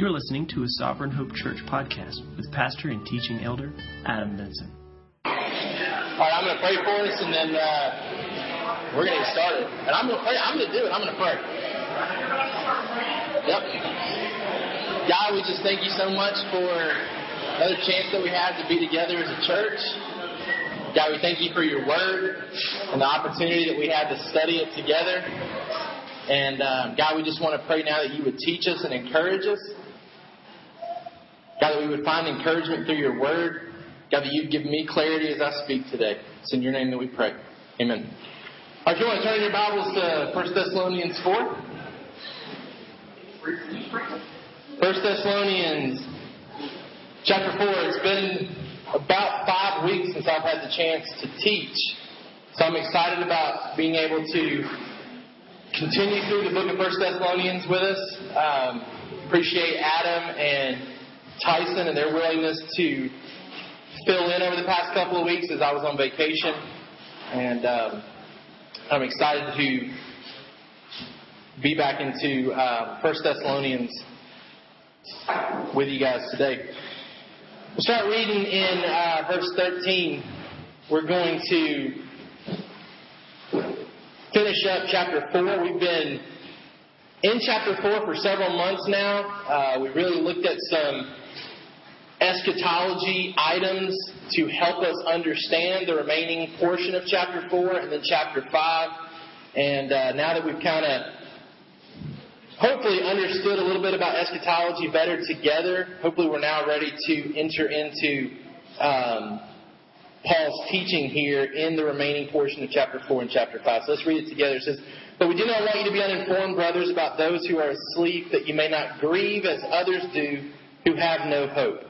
You're listening to a Sovereign Hope Church podcast with pastor and teaching elder Adam Benson. All right, I'm going to pray for us, and then uh, we're going to get started. And I'm going to pray. I'm going to do it. I'm going to pray. Yep. God, we just thank you so much for another chance that we have to be together as a church. God, we thank you for your word and the opportunity that we have to study it together. And um, God, we just want to pray now that you would teach us and encourage us. God, that we would find encouragement through your word. God, that you'd give me clarity as I speak today. It's in your name that we pray. Amen. All right, if you want to turn your Bibles to 1 Thessalonians 4. 1 Thessalonians chapter 4. It's been about five weeks since I've had the chance to teach. So I'm excited about being able to continue through the book of 1 Thessalonians with us. Um, appreciate Adam and Tyson and their willingness to fill in over the past couple of weeks as I was on vacation. And um, I'm excited to be back into uh, 1 Thessalonians with you guys today. We'll start reading in uh, verse 13. We're going to finish up chapter 4. We've been in chapter 4 for several months now. Uh, we really looked at some eschatology items to help us understand the remaining portion of chapter 4 and then chapter 5. And uh, now that we've kind of hopefully understood a little bit about eschatology better together, hopefully we're now ready to enter into um, Paul's teaching here in the remaining portion of chapter 4 and chapter 5. So let's read it together. It says, But we do not want you to be uninformed, brothers, about those who are asleep, that you may not grieve as others do who have no hope.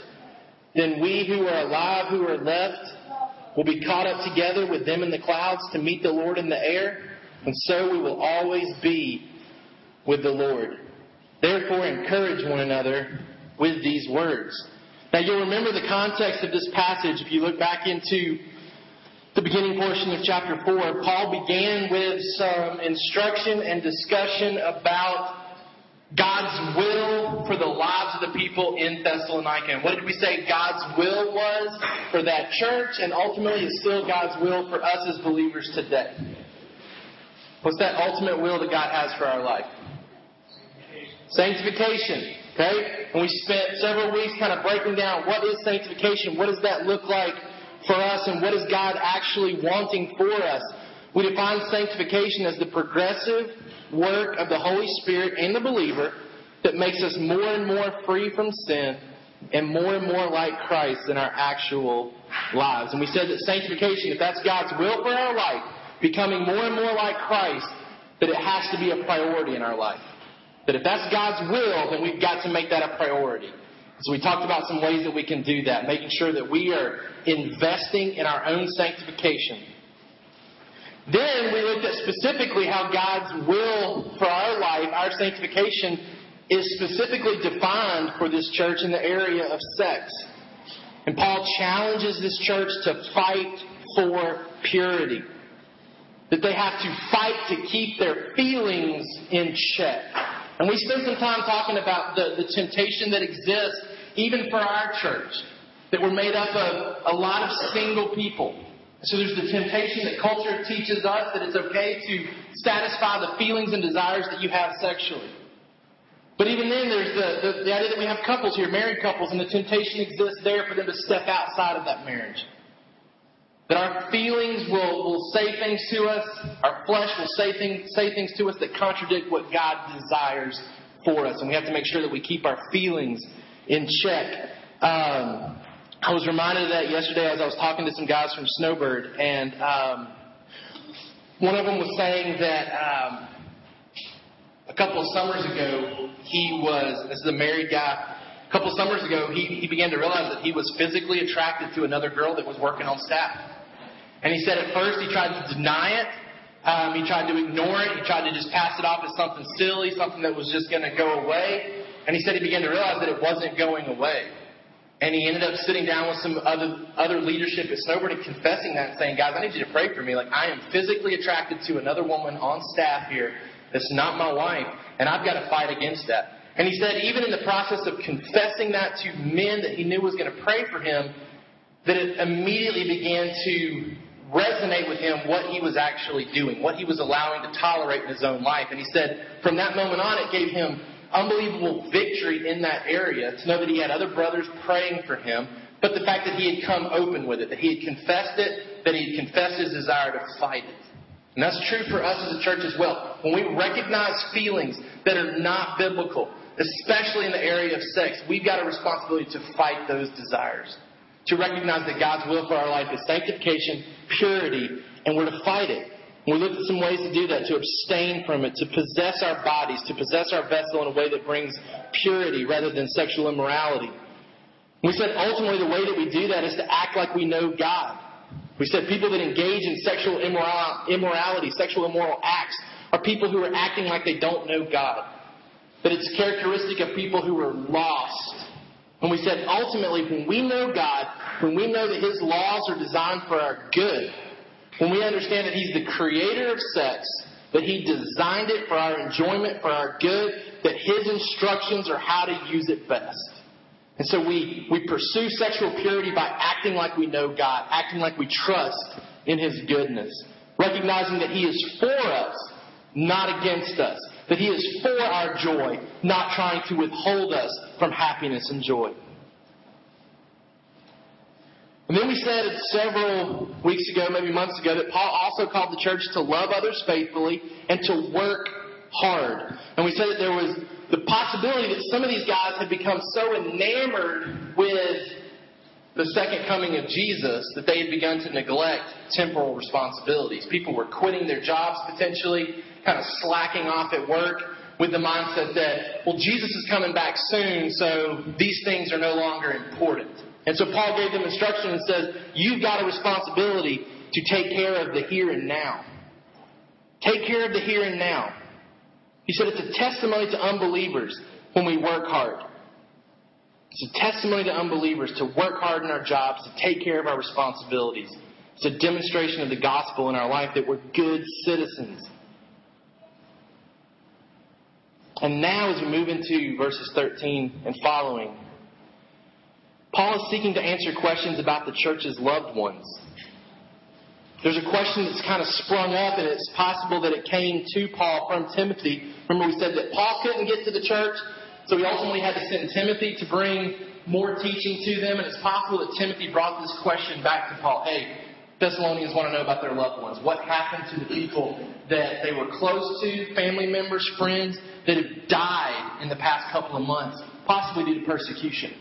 Then we who are alive, who are left, will be caught up together with them in the clouds to meet the Lord in the air, and so we will always be with the Lord. Therefore, encourage one another with these words. Now, you'll remember the context of this passage if you look back into the beginning portion of chapter 4. Paul began with some instruction and discussion about God's will for the lives of the people in Thessalonica. And what did we say God's will was for that church and ultimately is still God's will for us as believers today? What's that ultimate will that God has for our life? Sanctification. Okay? And we spent several weeks kind of breaking down what is sanctification, what does that look like for us, and what is God actually wanting for us. We define sanctification as the progressive work of the Holy Spirit in the believer that makes us more and more free from sin and more and more like Christ in our actual lives. And we said that sanctification, if that's God's will for our life, becoming more and more like Christ, that it has to be a priority in our life. That if that's God's will, then we've got to make that a priority. So we talked about some ways that we can do that, making sure that we are investing in our own sanctification then we looked at specifically how God's will for our life, our sanctification, is specifically defined for this church in the area of sex. And Paul challenges this church to fight for purity. That they have to fight to keep their feelings in check. And we spent some time talking about the, the temptation that exists even for our church. That we're made up of a lot of single people so there's the temptation that culture teaches us that it's okay to satisfy the feelings and desires that you have sexually. But even then, there's the, the, the idea that we have couples here, married couples, and the temptation exists there for them to step outside of that marriage. That our feelings will, will say things to us, our flesh will say things, say things to us that contradict what God desires for us. And we have to make sure that we keep our feelings in check. Um, I was reminded of that yesterday as I was talking to some guys from Snowbird, and um, one of them was saying that um, a couple of summers ago he was this is a married guy, A couple of summers ago, he, he began to realize that he was physically attracted to another girl that was working on staff. And he said at first he tried to deny it. Um, he tried to ignore it. He tried to just pass it off as something silly, something that was just going to go away. And he said he began to realize that it wasn't going away. And he ended up sitting down with some other other leadership at Snowbird and confessing that and saying, Guys, I need you to pray for me. Like I am physically attracted to another woman on staff here that's not my wife, and I've got to fight against that. And he said, even in the process of confessing that to men that he knew was going to pray for him, that it immediately began to resonate with him what he was actually doing, what he was allowing to tolerate in his own life. And he said, from that moment on, it gave him unbelievable victory in that area to know that he had other brothers praying for him, but the fact that he had come open with it, that he had confessed it, that he had confessed his desire to fight it. And that's true for us as a church as well. When we recognize feelings that are not biblical, especially in the area of sex, we've got a responsibility to fight those desires. To recognize that God's will for our life is sanctification, purity, and we're to fight it. We looked at some ways to do that, to abstain from it, to possess our bodies, to possess our vessel in a way that brings purity rather than sexual immorality. We said ultimately the way that we do that is to act like we know God. We said people that engage in sexual immorality, sexual immoral acts, are people who are acting like they don't know God. That it's characteristic of people who are lost. And we said ultimately when we know God, when we know that His laws are designed for our good, when we understand that He's the creator of sex, that He designed it for our enjoyment, for our good, that His instructions are how to use it best. And so we, we pursue sexual purity by acting like we know God, acting like we trust in His goodness, recognizing that He is for us, not against us, that He is for our joy, not trying to withhold us from happiness and joy. And then we said several weeks ago, maybe months ago, that Paul also called the church to love others faithfully and to work hard. And we said that there was the possibility that some of these guys had become so enamored with the second coming of Jesus that they had begun to neglect temporal responsibilities. People were quitting their jobs potentially, kind of slacking off at work with the mindset that, well, Jesus is coming back soon, so these things are no longer important. And so Paul gave them instruction and says, You've got a responsibility to take care of the here and now. Take care of the here and now. He said it's a testimony to unbelievers when we work hard. It's a testimony to unbelievers to work hard in our jobs, to take care of our responsibilities. It's a demonstration of the gospel in our life that we're good citizens. And now, as we move into verses 13 and following, Paul is seeking to answer questions about the church's loved ones. There's a question that's kind of sprung up, and it's possible that it came to Paul from Timothy. Remember, we said that Paul couldn't get to the church, so he ultimately had to send Timothy to bring more teaching to them, and it's possible that Timothy brought this question back to Paul. Hey, Thessalonians want to know about their loved ones. What happened to the people that they were close to, family members, friends, that have died in the past couple of months, possibly due to persecution?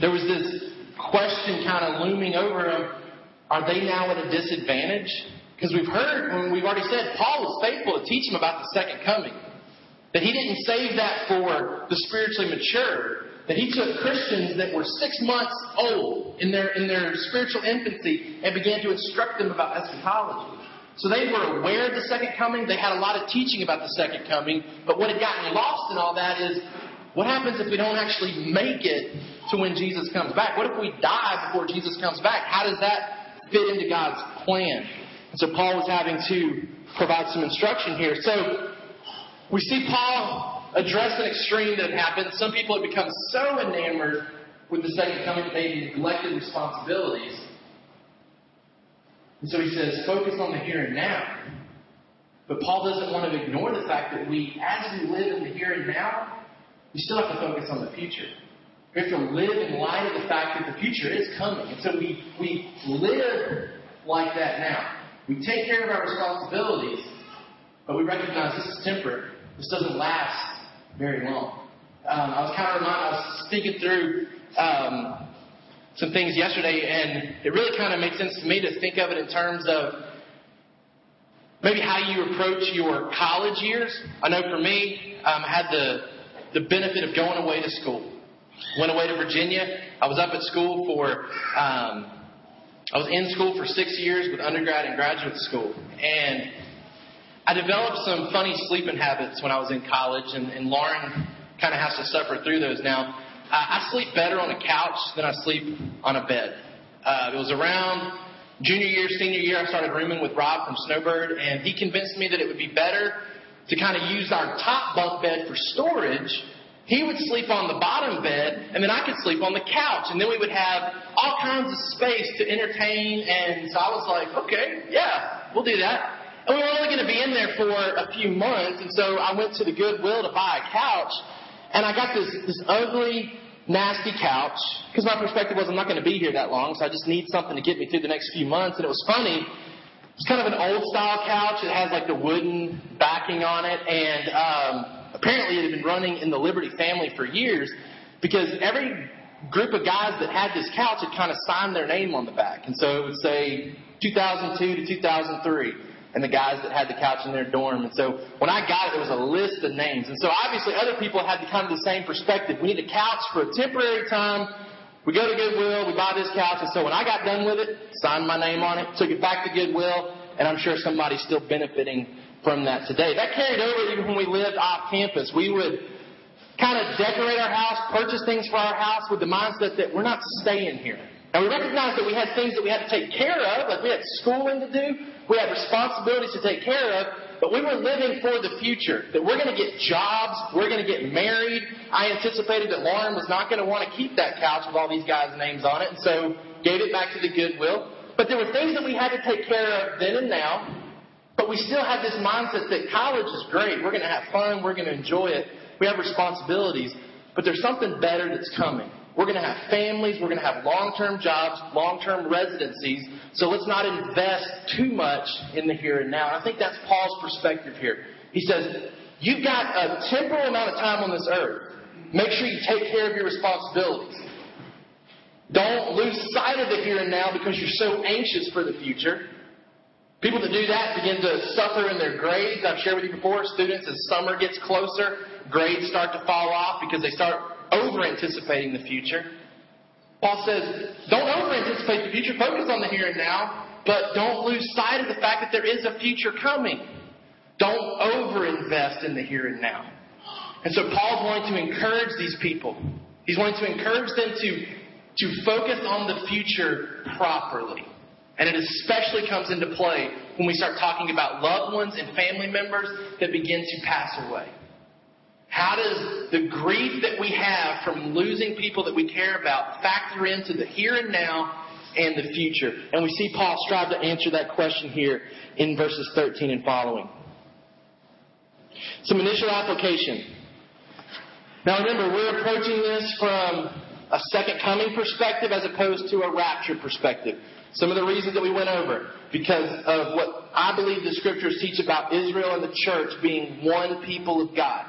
There was this question kind of looming over them are they now at a disadvantage? Because we've heard, we've already said, Paul was faithful to teach them about the second coming. That he didn't save that for the spiritually mature. That he took Christians that were six months old in their, in their spiritual infancy and began to instruct them about eschatology. So they were aware of the second coming. They had a lot of teaching about the second coming. But what had gotten lost in all that is what happens if we don't actually make it to when Jesus comes back? What if we die before Jesus comes back? How does that fit into God's plan? And so Paul was having to provide some instruction here. So we see Paul address an extreme that happened. Some people have become so enamored with the second coming that they've neglected responsibilities. And so he says, focus on the here and now. But Paul doesn't want to ignore the fact that we, as we live in the here and now, we still have to focus on the future. We have to live in light of the fact that the future is coming. And so we, we live like that now. We take care of our responsibilities, but we recognize this is temporary. This doesn't last very long. Um, I was kind of reminded, I was speaking through um, some things yesterday, and it really kind of makes sense to me to think of it in terms of maybe how you approach your college years. I know for me, um, I had the the benefit of going away to school. Went away to Virginia. I was up at school for, um, I was in school for six years with undergrad and graduate school. And I developed some funny sleeping habits when I was in college, and, and Lauren kind of has to suffer through those now. I, I sleep better on a couch than I sleep on a bed. Uh, it was around junior year, senior year, I started rooming with Rob from Snowbird, and he convinced me that it would be better to kind of use our top bunk bed for storage. He would sleep on the bottom bed, and then I could sleep on the couch, and then we would have all kinds of space to entertain. And so I was like, okay, yeah, we'll do that. And we were only going to be in there for a few months, and so I went to the Goodwill to buy a couch, and I got this this ugly nasty couch because my perspective was I'm not going to be here that long, so I just need something to get me through the next few months. And it was funny. It's kind of an old style couch. It has like the wooden backing on it, and um, apparently it had been running in the Liberty family for years because every group of guys that had this couch had kind of signed their name on the back, and so it would say 2002 to 2003 and the guys that had the couch in their dorm. And so when I got it, there was a list of names. And so obviously other people had kind of the same perspective. We need a couch for a temporary time. We go to Goodwill, we buy this couch. And so when I got done with it, signed my name on it, took it back to Goodwill, and I'm sure somebody's still benefiting from that today. That carried over even when we lived off campus. We would kind of decorate our house, purchase things for our house with the mindset that we're not staying here. And we recognized that we had things that we had to take care of, like we had schooling to do, we had responsibilities to take care of, but we were living for the future. That we're going to get jobs, we're going to get married. I anticipated that Lauren was not going to want to keep that couch with all these guys' names on it, and so gave it back to the Goodwill. But there were things that we had to take care of then and now, but we still had this mindset that college is great. We're going to have fun, we're going to enjoy it. We have responsibilities, but there's something better that's coming. We're going to have families. We're going to have long-term jobs, long-term residencies. So let's not invest too much in the here and now. And I think that's Paul's perspective here. He says, you've got a temporal amount of time on this earth. Make sure you take care of your responsibilities. Don't lose sight of the here and now because you're so anxious for the future. People that do that begin to suffer in their grades. I've shared with you before, students, as summer gets closer, grades start to fall off because they start over anticipating the future. Paul says, don't over anticipate the future. Focus on the here and now, but don't lose sight of the fact that there is a future coming. Don't over invest in the here and now. And so Paul's wanting to encourage these people. He's wanting to encourage them to, to focus on the future properly. And it especially comes into play when we start talking about loved ones and family members that begin to pass away. How does the grief that we have from losing people that we care about factor into the here and now and the future? And we see Paul strive to answer that question here in verses 13 and following. Some initial application. Now remember, we're approaching this from a second coming perspective as opposed to a rapture perspective. Some of the reasons that we went over, because of what I believe the scriptures teach about Israel and the church being one people of God.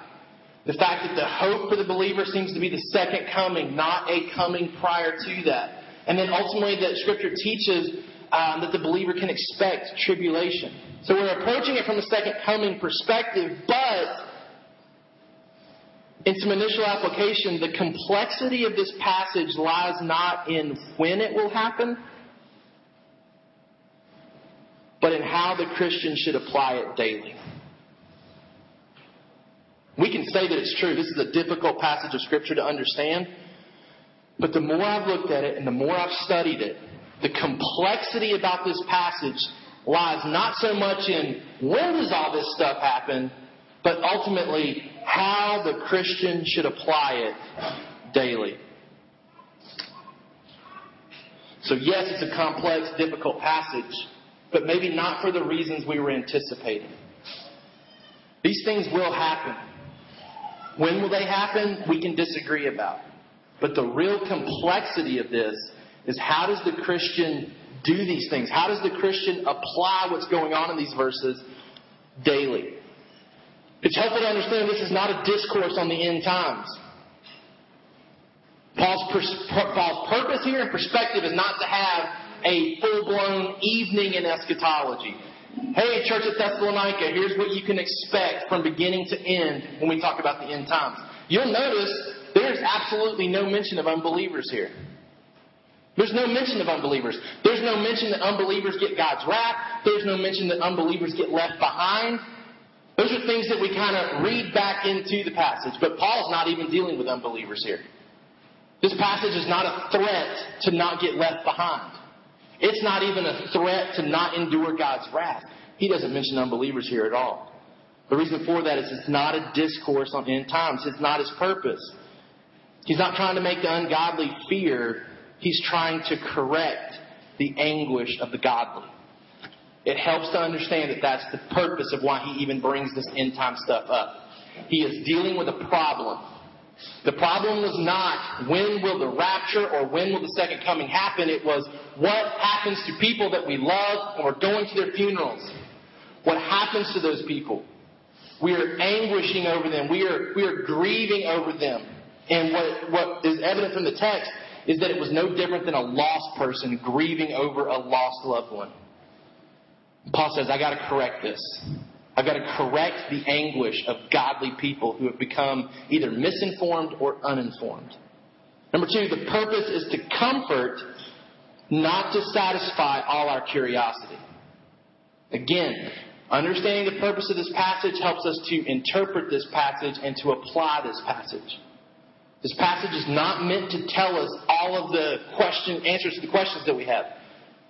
The fact that the hope for the believer seems to be the second coming, not a coming prior to that. And then ultimately, that Scripture teaches um, that the believer can expect tribulation. So we're approaching it from a second coming perspective, but in some initial application, the complexity of this passage lies not in when it will happen, but in how the Christian should apply it daily. We can say that it's true. This is a difficult passage of Scripture to understand. But the more I've looked at it and the more I've studied it, the complexity about this passage lies not so much in when does all this stuff happen, but ultimately how the Christian should apply it daily. So, yes, it's a complex, difficult passage, but maybe not for the reasons we were anticipating. These things will happen. When will they happen? We can disagree about. But the real complexity of this is how does the Christian do these things? How does the Christian apply what's going on in these verses daily? It's helpful to understand this is not a discourse on the end times. Paul's, pers- Paul's purpose here and perspective is not to have a full blown evening in eschatology. Hey, Church at Thessalonica, here's what you can expect from beginning to end when we talk about the end times. You'll notice there's absolutely no mention of unbelievers here. There's no mention of unbelievers. There's no mention that unbelievers get God's wrath. There's no mention that unbelievers get left behind. Those are things that we kind of read back into the passage. But Paul's not even dealing with unbelievers here. This passage is not a threat to not get left behind. It's not even a threat to not endure God's wrath. He doesn't mention unbelievers here at all. The reason for that is it's not a discourse on end times. It's not his purpose. He's not trying to make the ungodly fear. He's trying to correct the anguish of the godly. It helps to understand that that's the purpose of why he even brings this end time stuff up. He is dealing with a problem. The problem was not when will the rapture or when will the second coming happen. It was what happens to people that we love we're going to their funerals. What happens to those people? We are anguishing over them. We are, we are grieving over them. And what, what is evident from the text is that it was no different than a lost person grieving over a lost loved one. Paul says, I gotta correct this. I've got to correct the anguish of godly people who have become either misinformed or uninformed. Number two, the purpose is to comfort, not to satisfy all our curiosity. Again, understanding the purpose of this passage helps us to interpret this passage and to apply this passage. This passage is not meant to tell us all of the question, answers to the questions that we have.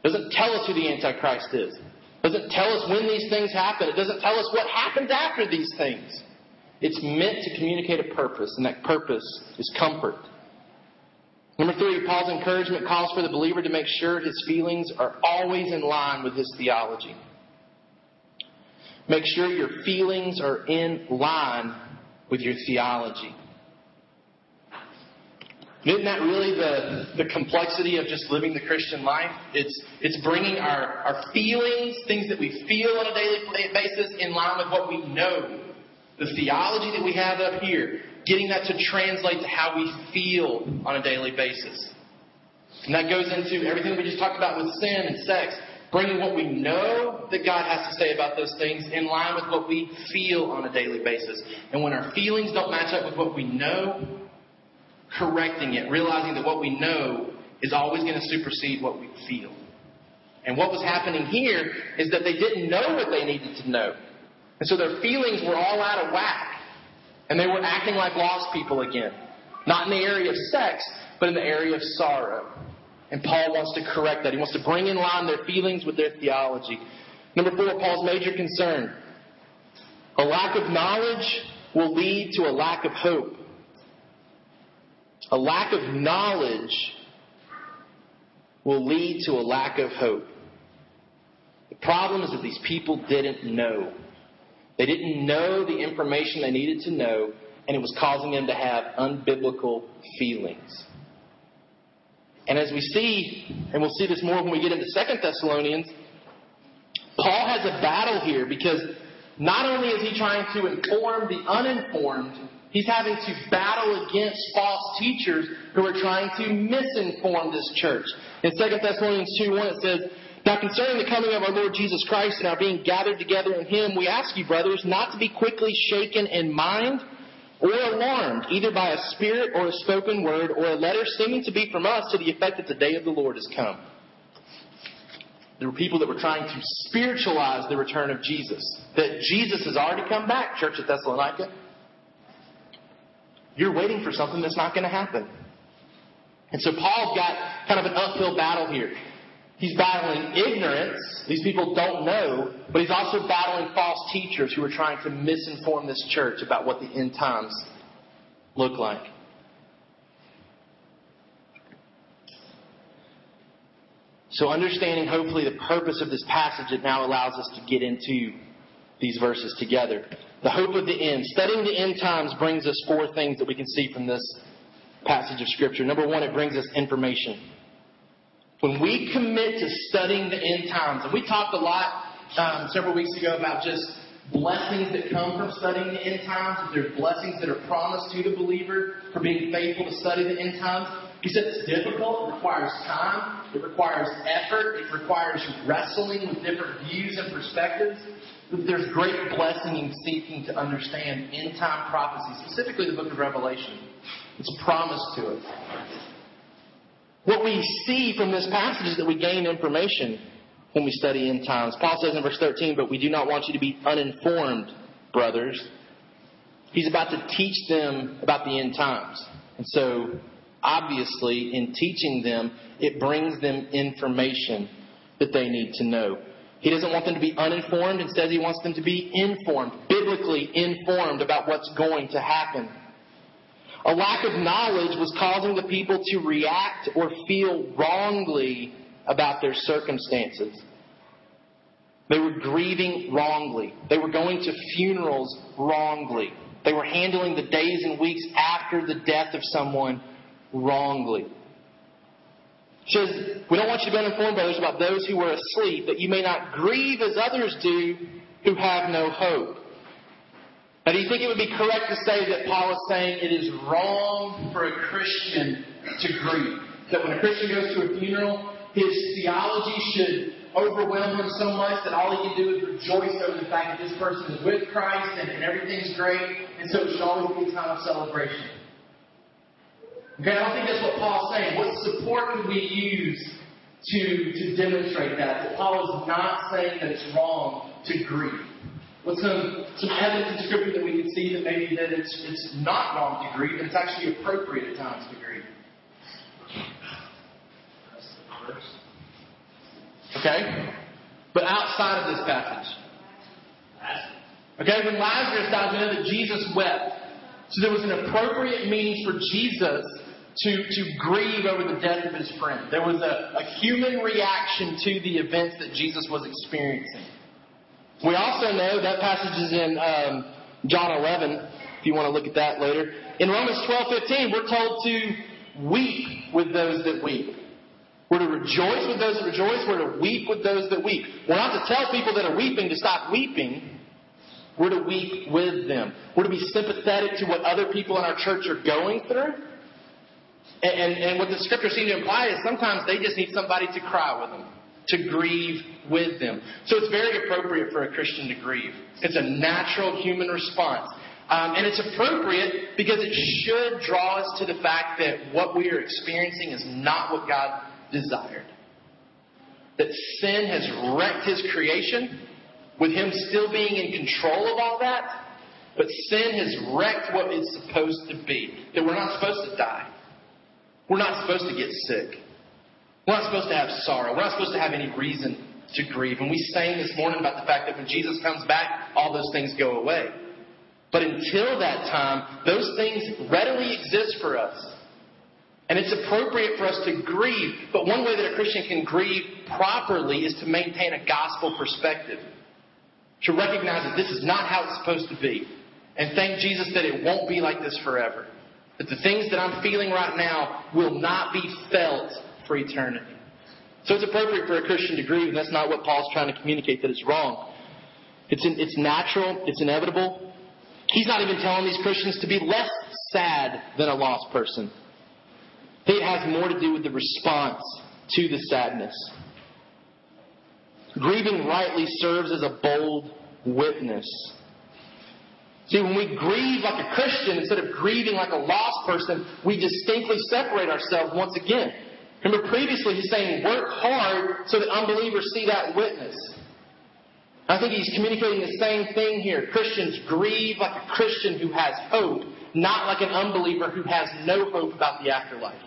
It doesn't tell us who the Antichrist is doesn't tell us when these things happen. It doesn't tell us what happens after these things. It's meant to communicate a purpose, and that purpose is comfort. Number three, Paul's encouragement calls for the believer to make sure his feelings are always in line with his theology. Make sure your feelings are in line with your theology. Isn't that really the, the complexity of just living the Christian life? It's, it's bringing our, our feelings, things that we feel on a daily basis, in line with what we know. The theology that we have up here, getting that to translate to how we feel on a daily basis. And that goes into everything we just talked about with sin and sex, bringing what we know that God has to say about those things in line with what we feel on a daily basis. And when our feelings don't match up with what we know, correcting it, realizing that what we know is always going to supersede what we feel. And what was happening here is that they didn't know what they needed to know. And so their feelings were all out of whack. And they were acting like lost people again. Not in the area of sex, but in the area of sorrow. And Paul wants to correct that. He wants to bring in line their feelings with their theology. Number four, Paul's major concern. A lack of knowledge will lead to a lack of hope. A lack of knowledge will lead to a lack of hope. The problem is that these people didn't know. They didn't know the information they needed to know, and it was causing them to have unbiblical feelings. And as we see, and we'll see this more when we get into Second Thessalonians, Paul has a battle here because not only is he trying to inform the uninformed He's having to battle against false teachers who are trying to misinform this church. In 2 Thessalonians 2 1, it says, Now concerning the coming of our Lord Jesus Christ and our being gathered together in Him, we ask you, brothers, not to be quickly shaken in mind or alarmed, either by a spirit or a spoken word or a letter seeming to be from us to the effect that the day of the Lord has come. There were people that were trying to spiritualize the return of Jesus. That Jesus has already come back, church at Thessalonica. You're waiting for something that's not going to happen. And so Paul's got kind of an uphill battle here. He's battling ignorance. These people don't know, but he's also battling false teachers who are trying to misinform this church about what the end times look like. So, understanding hopefully the purpose of this passage, it now allows us to get into these verses together. The hope of the end. Studying the end times brings us four things that we can see from this passage of Scripture. Number one, it brings us information. When we commit to studying the end times, and we talked a lot um, several weeks ago about just blessings that come from studying the end times, that there's blessings that are promised to the believer for being faithful to study the end times. He said it's difficult, it requires time, it requires effort, it requires wrestling with different views and perspectives. There's great blessing in seeking to understand end time prophecy, specifically the book of Revelation. It's promised to us. What we see from this passage is that we gain information when we study end times. Paul says in verse 13, But we do not want you to be uninformed, brothers. He's about to teach them about the end times. And so, obviously, in teaching them, it brings them information that they need to know. He doesn't want them to be uninformed. Instead, he wants them to be informed, biblically informed about what's going to happen. A lack of knowledge was causing the people to react or feel wrongly about their circumstances. They were grieving wrongly. They were going to funerals wrongly. They were handling the days and weeks after the death of someone wrongly. He says, We don't want you to be uninformed, brothers, about those who were asleep, that you may not grieve as others do who have no hope. Now, do you think it would be correct to say that Paul is saying it is wrong for a Christian to grieve? That when a Christian goes to a funeral, his theology should overwhelm him so much that all he can do is rejoice over the fact that this person is with Christ and, and everything's great, and so it should always be a time of celebration. Okay, I don't think that's what Paul's saying. What support could we use to, to demonstrate that? That Paul is not saying that it's wrong to grieve. What's some, some evidence in Scripture that we can see that maybe that it's, it's not wrong to grieve, and it's actually appropriate at times to grieve? Okay? But outside of this passage. Okay, when Lazarus died, we know that Jesus wept. So there was an appropriate means for Jesus to, to grieve over the death of his friend. There was a, a human reaction to the events that Jesus was experiencing. We also know that passage is in um, John 11, if you want to look at that later. In Romans 12:15, we're told to weep with those that weep. We're to rejoice with those that rejoice. We're to weep with those that weep. We're not to tell people that are weeping to stop weeping. We're to weep with them. We're to be sympathetic to what other people in our church are going through. And, and, and what the scripture seems to imply is sometimes they just need somebody to cry with them, to grieve with them. So it's very appropriate for a Christian to grieve. It's a natural human response. Um, and it's appropriate because it should draw us to the fact that what we are experiencing is not what God desired. That sin has wrecked his creation, with him still being in control of all that. But sin has wrecked what it's supposed to be. That we're not supposed to die. We're not supposed to get sick. We're not supposed to have sorrow. We're not supposed to have any reason to grieve. And we sang this morning about the fact that when Jesus comes back, all those things go away. But until that time, those things readily exist for us. And it's appropriate for us to grieve. But one way that a Christian can grieve properly is to maintain a gospel perspective. To recognize that this is not how it's supposed to be. And thank Jesus that it won't be like this forever. That the things that I'm feeling right now will not be felt for eternity. So it's appropriate for a Christian to grieve, and that's not what Paul's trying to communicate that it's wrong. It's, in, it's natural, it's inevitable. He's not even telling these Christians to be less sad than a lost person. It has more to do with the response to the sadness. Grieving rightly serves as a bold witness. See, when we grieve like a Christian instead of grieving like a lost person, we distinctly separate ourselves once again. Remember, previously he's saying, work hard so that unbelievers see that witness. I think he's communicating the same thing here. Christians grieve like a Christian who has hope, not like an unbeliever who has no hope about the afterlife.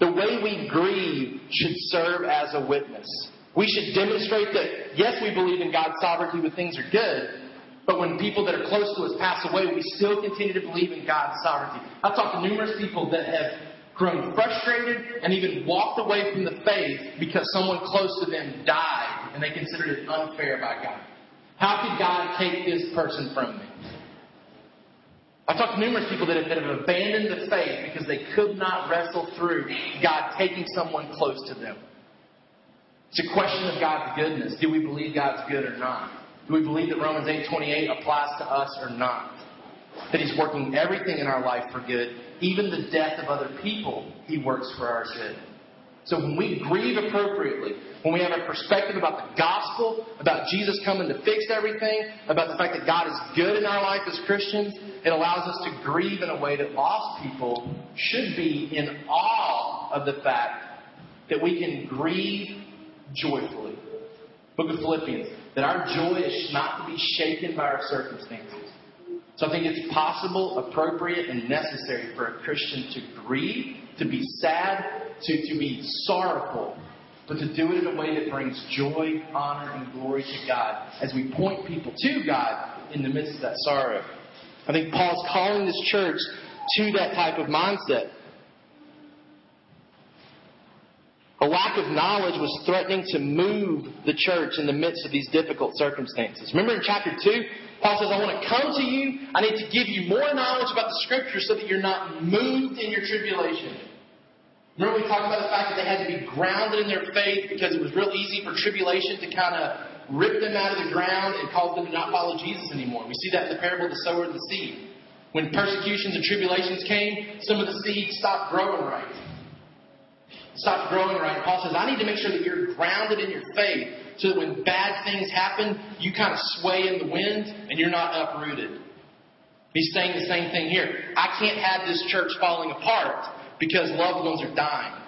The way we grieve should serve as a witness. We should demonstrate that, yes, we believe in God's sovereignty when things are good, but when people that are close to us pass away, we still continue to believe in God's sovereignty. I've talked to numerous people that have grown frustrated and even walked away from the faith because someone close to them died and they considered it unfair by God. How could God take this person from me? I've talked to numerous people that have, that have abandoned the faith because they could not wrestle through God taking someone close to them. It's a question of God's goodness. Do we believe God's good or not? Do we believe that Romans 8:28 applies to us or not? That He's working everything in our life for good, even the death of other people, He works for our good. So when we grieve appropriately, when we have a perspective about the gospel, about Jesus coming to fix everything, about the fact that God is good in our life as Christians, it allows us to grieve in a way that lost people should be in awe of the fact that we can grieve joyfully. Book of Philippians, that our joy is not to be shaken by our circumstances. So I think it's possible, appropriate, and necessary for a Christian to grieve, to be sad, to, to be sorrowful, but to do it in a way that brings joy, honor, and glory to God as we point people to God in the midst of that sorrow. I think Paul's calling this church to that type of mindset. A lack of knowledge was threatening to move the church in the midst of these difficult circumstances. Remember in chapter 2, Paul says, I want to come to you. I need to give you more knowledge about the scripture so that you're not moved in your tribulation. Remember we talked about the fact that they had to be grounded in their faith because it was real easy for tribulation to kind of rip them out of the ground and cause them to not follow Jesus anymore. We see that in the parable of the sower and the seed. When persecutions and tribulations came, some of the seed stopped growing right. Stopped growing right. And Paul says, I need to make sure that you're grounded in your faith so that when bad things happen, you kind of sway in the wind and you're not uprooted. He's saying the same thing here. I can't have this church falling apart because loved ones are dying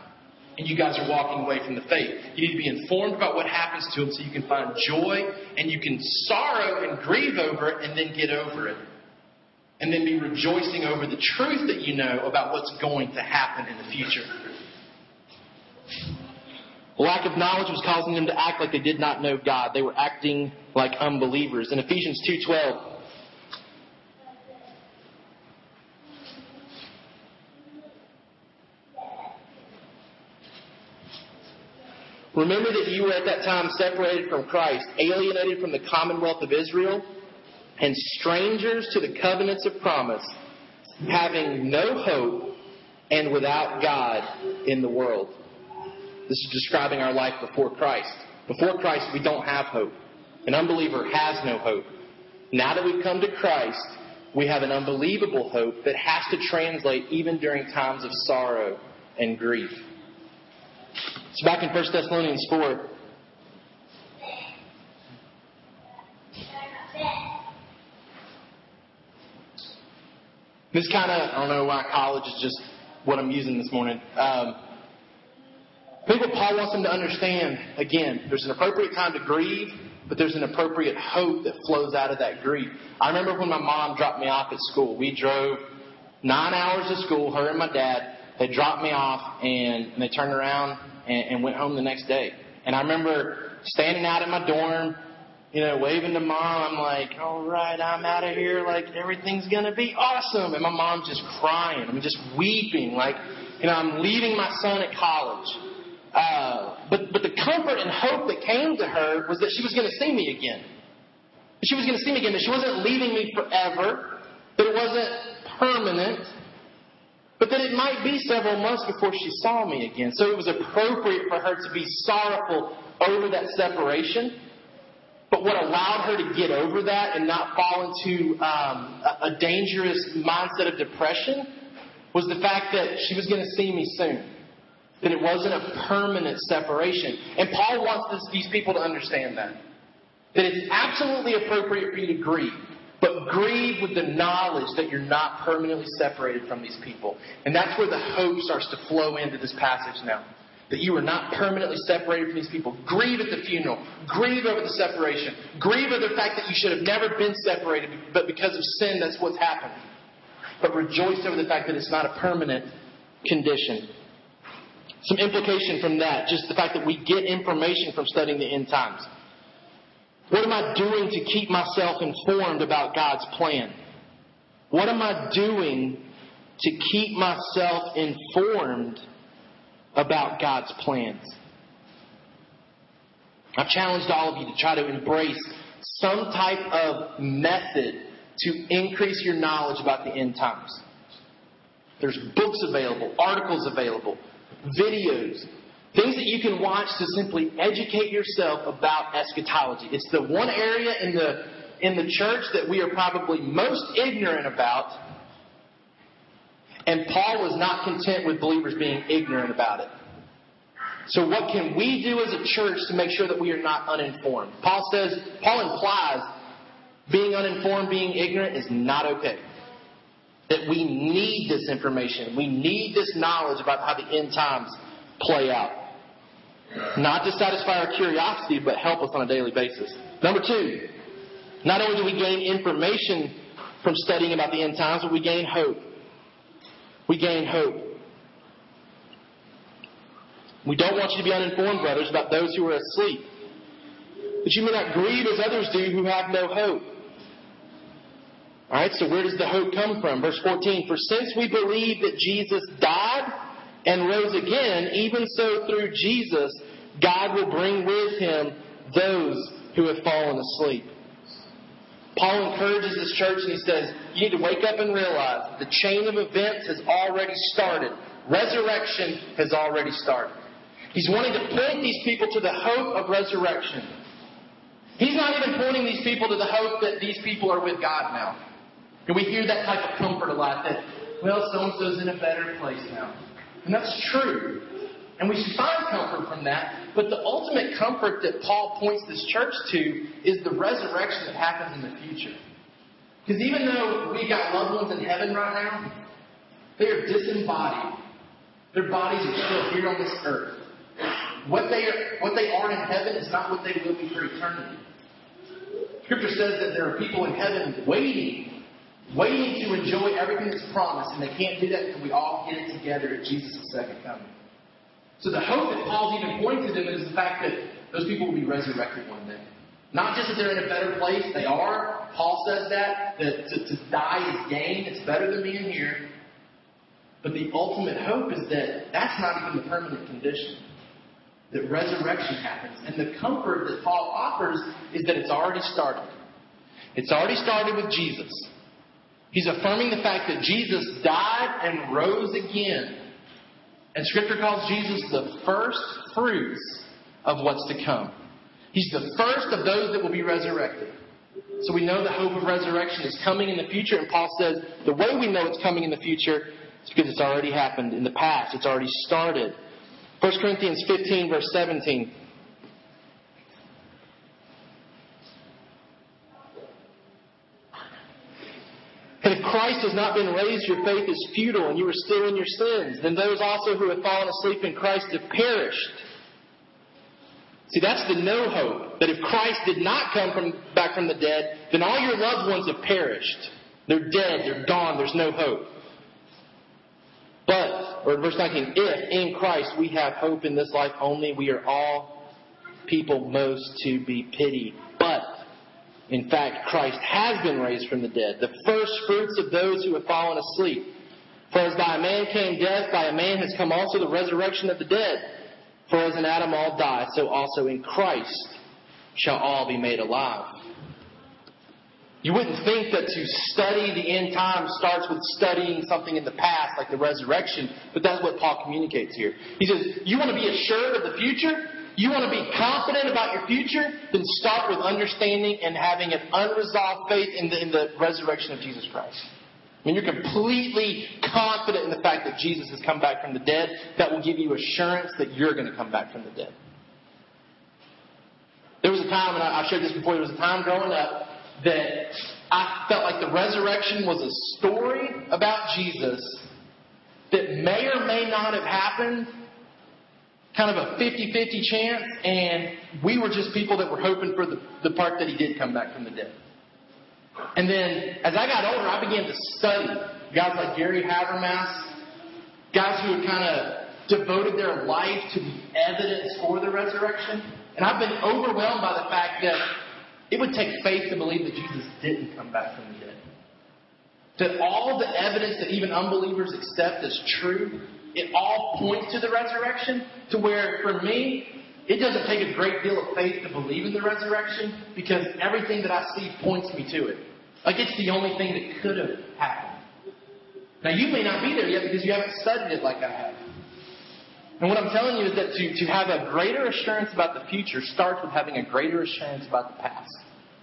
and you guys are walking away from the faith. You need to be informed about what happens to them so you can find joy and you can sorrow and grieve over it and then get over it. And then be rejoicing over the truth that you know about what's going to happen in the future. Lack of knowledge was causing them to act like they did not know God. They were acting like unbelievers. In Ephesians 2:12, Remember that you were at that time separated from Christ, alienated from the commonwealth of Israel, and strangers to the covenants of promise, having no hope and without God in the world. This is describing our life before Christ. Before Christ, we don't have hope. An unbeliever has no hope. Now that we've come to Christ, we have an unbelievable hope that has to translate even during times of sorrow and grief. It's back in 1 Thessalonians 4. This kind of, I don't know why college is just what I'm using this morning. Um, people, Paul wants them to understand, again, there's an appropriate time to grieve, but there's an appropriate hope that flows out of that grief. I remember when my mom dropped me off at school. We drove nine hours to school, her and my dad. They dropped me off, and, and they turned around and, and went home the next day. And I remember standing out in my dorm, you know, waving to mom. I'm like, all right, I'm out of here. Like, everything's going to be awesome. And my mom's just crying. I'm just weeping. Like, you know, I'm leaving my son at college. Uh, but, but the comfort and hope that came to her was that she was going to see me again. She was going to see me again, that she wasn't leaving me forever, that it wasn't permanent, but that it might be several months before she saw me again. So it was appropriate for her to be sorrowful over that separation. But what allowed her to get over that and not fall into um, a, a dangerous mindset of depression was the fact that she was going to see me soon. That it wasn't a permanent separation. And Paul wants this, these people to understand that. That it's absolutely appropriate for you to grieve. But grieve with the knowledge that you're not permanently separated from these people. And that's where the hope starts to flow into this passage now. That you are not permanently separated from these people. Grieve at the funeral. Grieve over the separation. Grieve over the fact that you should have never been separated, but because of sin, that's what's happened. But rejoice over the fact that it's not a permanent condition. Some implication from that, just the fact that we get information from studying the end times. What am I doing to keep myself informed about God's plan? What am I doing to keep myself informed about God's plans? I've challenged all of you to try to embrace some type of method to increase your knowledge about the end times. There's books available, articles available, videos, Things that you can watch to simply educate yourself about eschatology. It's the one area in the, in the church that we are probably most ignorant about. And Paul was not content with believers being ignorant about it. So what can we do as a church to make sure that we are not uninformed? Paul says, Paul implies being uninformed, being ignorant is not okay. That we need this information. We need this knowledge about how the end times play out. Not to satisfy our curiosity, but help us on a daily basis. Number two, not only do we gain information from studying about the end times, but we gain hope. We gain hope. We don't want you to be uninformed, brothers, about those who are asleep. That you may not grieve as others do who have no hope. Alright, so where does the hope come from? Verse 14, For since we believe that Jesus died and rose again, even so through Jesus, God will bring with him those who have fallen asleep. Paul encourages this church and he says, You need to wake up and realize the chain of events has already started. Resurrection has already started. He's wanting to point these people to the hope of resurrection. He's not even pointing these people to the hope that these people are with God now. And we hear that type of comfort a lot that, well, so and so's in a better place now. And that's true. And we should find comfort from that. But the ultimate comfort that Paul points this church to is the resurrection that happens in the future. Because even though we got loved ones in heaven right now, they are disembodied. Their bodies are still here on this earth. What they are, what they are in heaven is not what they will be for eternity. Scripture says that there are people in heaven waiting waiting to enjoy everything that's promised, and they can't do that until we all get it together at Jesus' second coming. So the hope that Paul's even pointing to them is the fact that those people will be resurrected one day. Not just that they're in a better place, they are. Paul says that, that to, to die is gain. It's better than being here. But the ultimate hope is that that's not even the permanent condition. That resurrection happens. And the comfort that Paul offers is that it's already started. It's already started with Jesus. He's affirming the fact that Jesus died and rose again. And Scripture calls Jesus the first fruits of what's to come. He's the first of those that will be resurrected. So we know the hope of resurrection is coming in the future, and Paul says the way we know it's coming in the future is because it's already happened in the past. It's already started. 1 Corinthians 15, verse 17. Christ has not been raised, your faith is futile, and you are still in your sins. Then those also who have fallen asleep in Christ have perished. See, that's the no hope. That if Christ did not come from, back from the dead, then all your loved ones have perished. They're dead, they're gone, there's no hope. But, or verse 19, if in Christ we have hope in this life only, we are all people most to be pitied. But in fact, Christ has been raised from the dead, the first fruits of those who have fallen asleep. For as by a man came death, by a man has come also the resurrection of the dead. For as in Adam all die, so also in Christ shall all be made alive. You wouldn't think that to study the end times starts with studying something in the past, like the resurrection, but that's what Paul communicates here. He says, You want to be assured of the future? You want to be confident about your future? Then start with understanding and having an unresolved faith in the, in the resurrection of Jesus Christ. When you're completely confident in the fact that Jesus has come back from the dead, that will give you assurance that you're going to come back from the dead. There was a time, and I've shared this before, there was a time growing up that I felt like the resurrection was a story about Jesus that may or may not have happened, kind of a 50 50 chance, and we were just people that were hoping for the, the part that he did come back from the dead. And then as I got older, I began to study guys like Gary Habermas, guys who had kind of devoted their life to the evidence for the resurrection. And I've been overwhelmed by the fact that it would take faith to believe that Jesus didn't come back from the dead. That all the evidence that even unbelievers accept as true it all points to the resurrection to where, for me, it doesn't take a great deal of faith to believe in the resurrection because everything that I see points me to it. Like it's the only thing that could have happened. Now, you may not be there yet because you haven't studied it like I have. And what I'm telling you is that to, to have a greater assurance about the future starts with having a greater assurance about the past.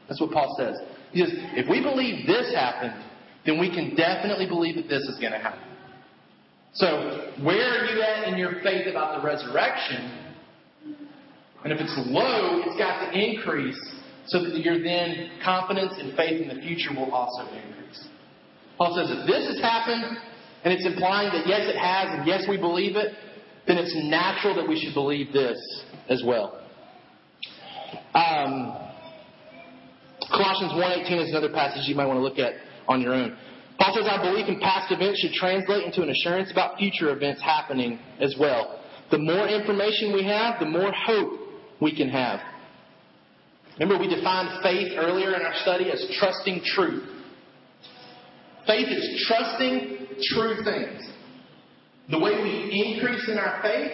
That's what Paul says. He says, if we believe this happened, then we can definitely believe that this is going to happen. So, where are you at in your faith about the resurrection And if it's low, it's got to increase so that your then confidence and faith in the future will also increase. Paul says if this has happened, and it's implying that yes, it has, and yes, we believe it, then it's natural that we should believe this as well. Um, Colossians 1.18 is another passage you might want to look at on your own. Paul says our belief in past events should translate into an assurance about future events happening as well. The more information we have, the more hope we can have. Remember, we defined faith earlier in our study as trusting truth. Faith is trusting true things. The way we increase in our faith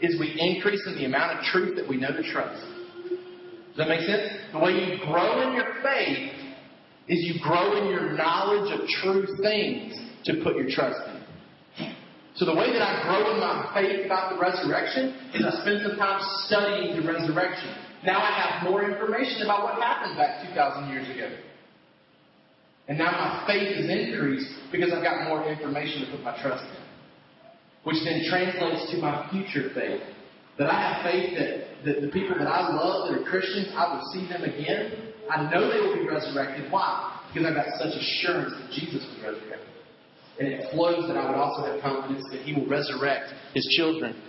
is we increase in the amount of truth that we know to trust. Does that make sense? The way you grow in your faith is you grow in your knowledge of true things to put your trust in. So the way that I grow in my faith about the resurrection is I spend some time studying the resurrection. Now I have more information about what happened back 2,000 years ago. And now my faith is increased because I've got more information to put my trust in. Which then translates to my future faith. That I have faith that, that the people that I love that are Christians, I will see them again. I know they will be resurrected. Why? Because I've got such assurance that Jesus was resurrected. And it flows that I would also have confidence that He will resurrect His children.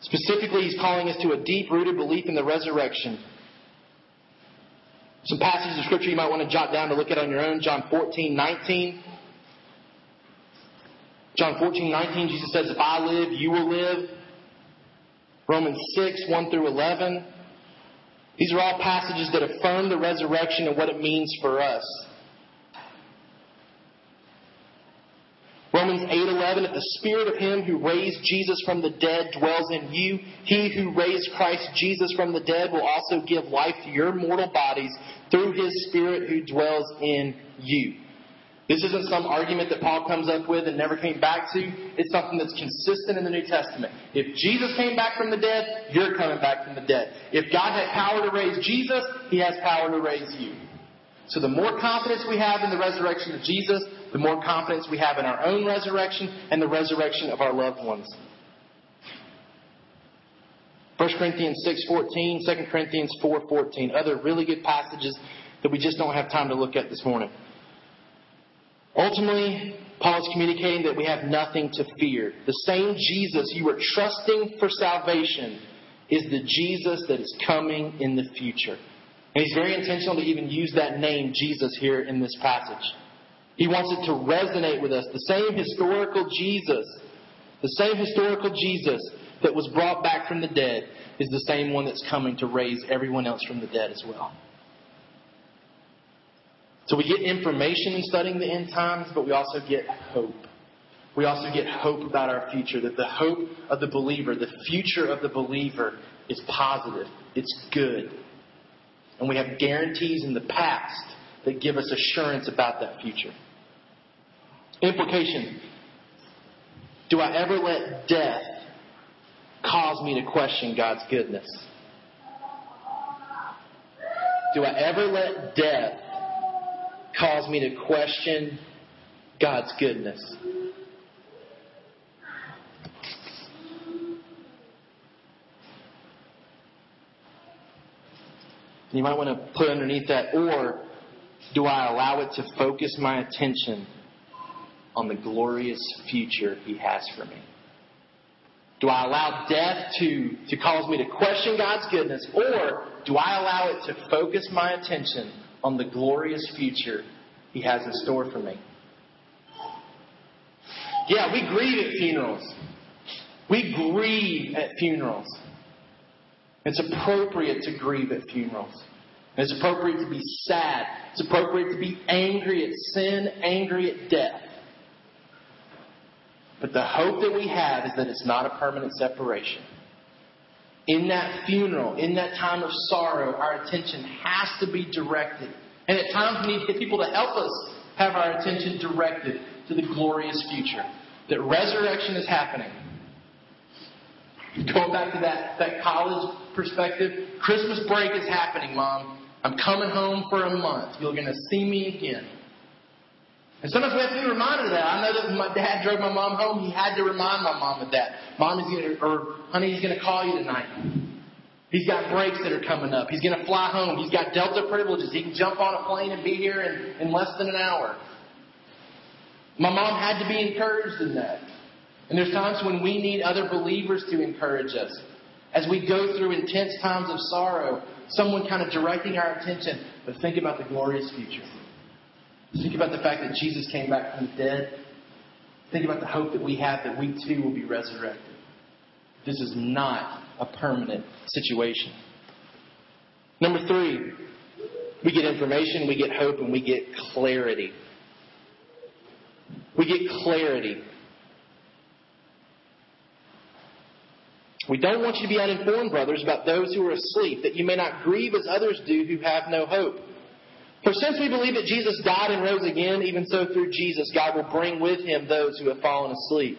Specifically, He's calling us to a deep rooted belief in the resurrection. Some passages of Scripture you might want to jot down to look at on your own. John 14, 19. John 14, 19, Jesus says, If I live, you will live. Romans 6, 1 through 11. These are all passages that affirm the resurrection and what it means for us. Romans 8:11 if the spirit of him who raised Jesus from the dead dwells in you he who raised Christ Jesus from the dead will also give life to your mortal bodies through his spirit who dwells in you. This isn't some argument that Paul comes up with and never came back to. It's something that's consistent in the New Testament. If Jesus came back from the dead, you're coming back from the dead. If God had power to raise Jesus, he has power to raise you. So the more confidence we have in the resurrection of Jesus, the more confidence we have in our own resurrection and the resurrection of our loved ones. 1 Corinthians 6.14, 2 Corinthians 4.14, other really good passages that we just don't have time to look at this morning. Ultimately, Paul is communicating that we have nothing to fear. The same Jesus you are trusting for salvation is the Jesus that is coming in the future. And he's very intentional to even use that name, Jesus, here in this passage. He wants it to resonate with us. The same historical Jesus, the same historical Jesus that was brought back from the dead is the same one that's coming to raise everyone else from the dead as well. So we get information in studying the end times, but we also get hope. We also get hope about our future, that the hope of the believer, the future of the believer, is positive, it's good. And we have guarantees in the past that give us assurance about that future. Implication Do I ever let death cause me to question God's goodness? Do I ever let death cause me to question God's goodness? You might want to put underneath that, or do I allow it to focus my attention on the glorious future He has for me? Do I allow death to, to cause me to question God's goodness, or do I allow it to focus my attention on the glorious future He has in store for me? Yeah, we grieve at funerals. We grieve at funerals. It's appropriate to grieve at funerals. It's appropriate to be sad. It's appropriate to be angry at sin, angry at death. But the hope that we have is that it's not a permanent separation. In that funeral, in that time of sorrow, our attention has to be directed. And at times we need people to help us have our attention directed to the glorious future. That resurrection is happening. Going back to that, that college perspective, Christmas break is happening, Mom. I'm coming home for a month. You're going to see me again. And sometimes we have to be reminded of that. I know that when my dad drove my mom home, he had to remind my mom of that. Mom is gonna, or honey, he's gonna call you tonight. He's got breaks that are coming up. He's gonna fly home. He's got Delta privileges. He can jump on a plane and be here in, in less than an hour. My mom had to be encouraged in that. And there's times when we need other believers to encourage us. As we go through intense times of sorrow, someone kind of directing our attention, but think about the glorious future. Think about the fact that Jesus came back from the dead. Think about the hope that we have that we too will be resurrected. This is not a permanent situation. Number three, we get information, we get hope, and we get clarity. We get clarity. We don't want you to be uninformed, brothers, about those who are asleep, that you may not grieve as others do who have no hope. For since we believe that Jesus died and rose again, even so through Jesus, God will bring with him those who have fallen asleep.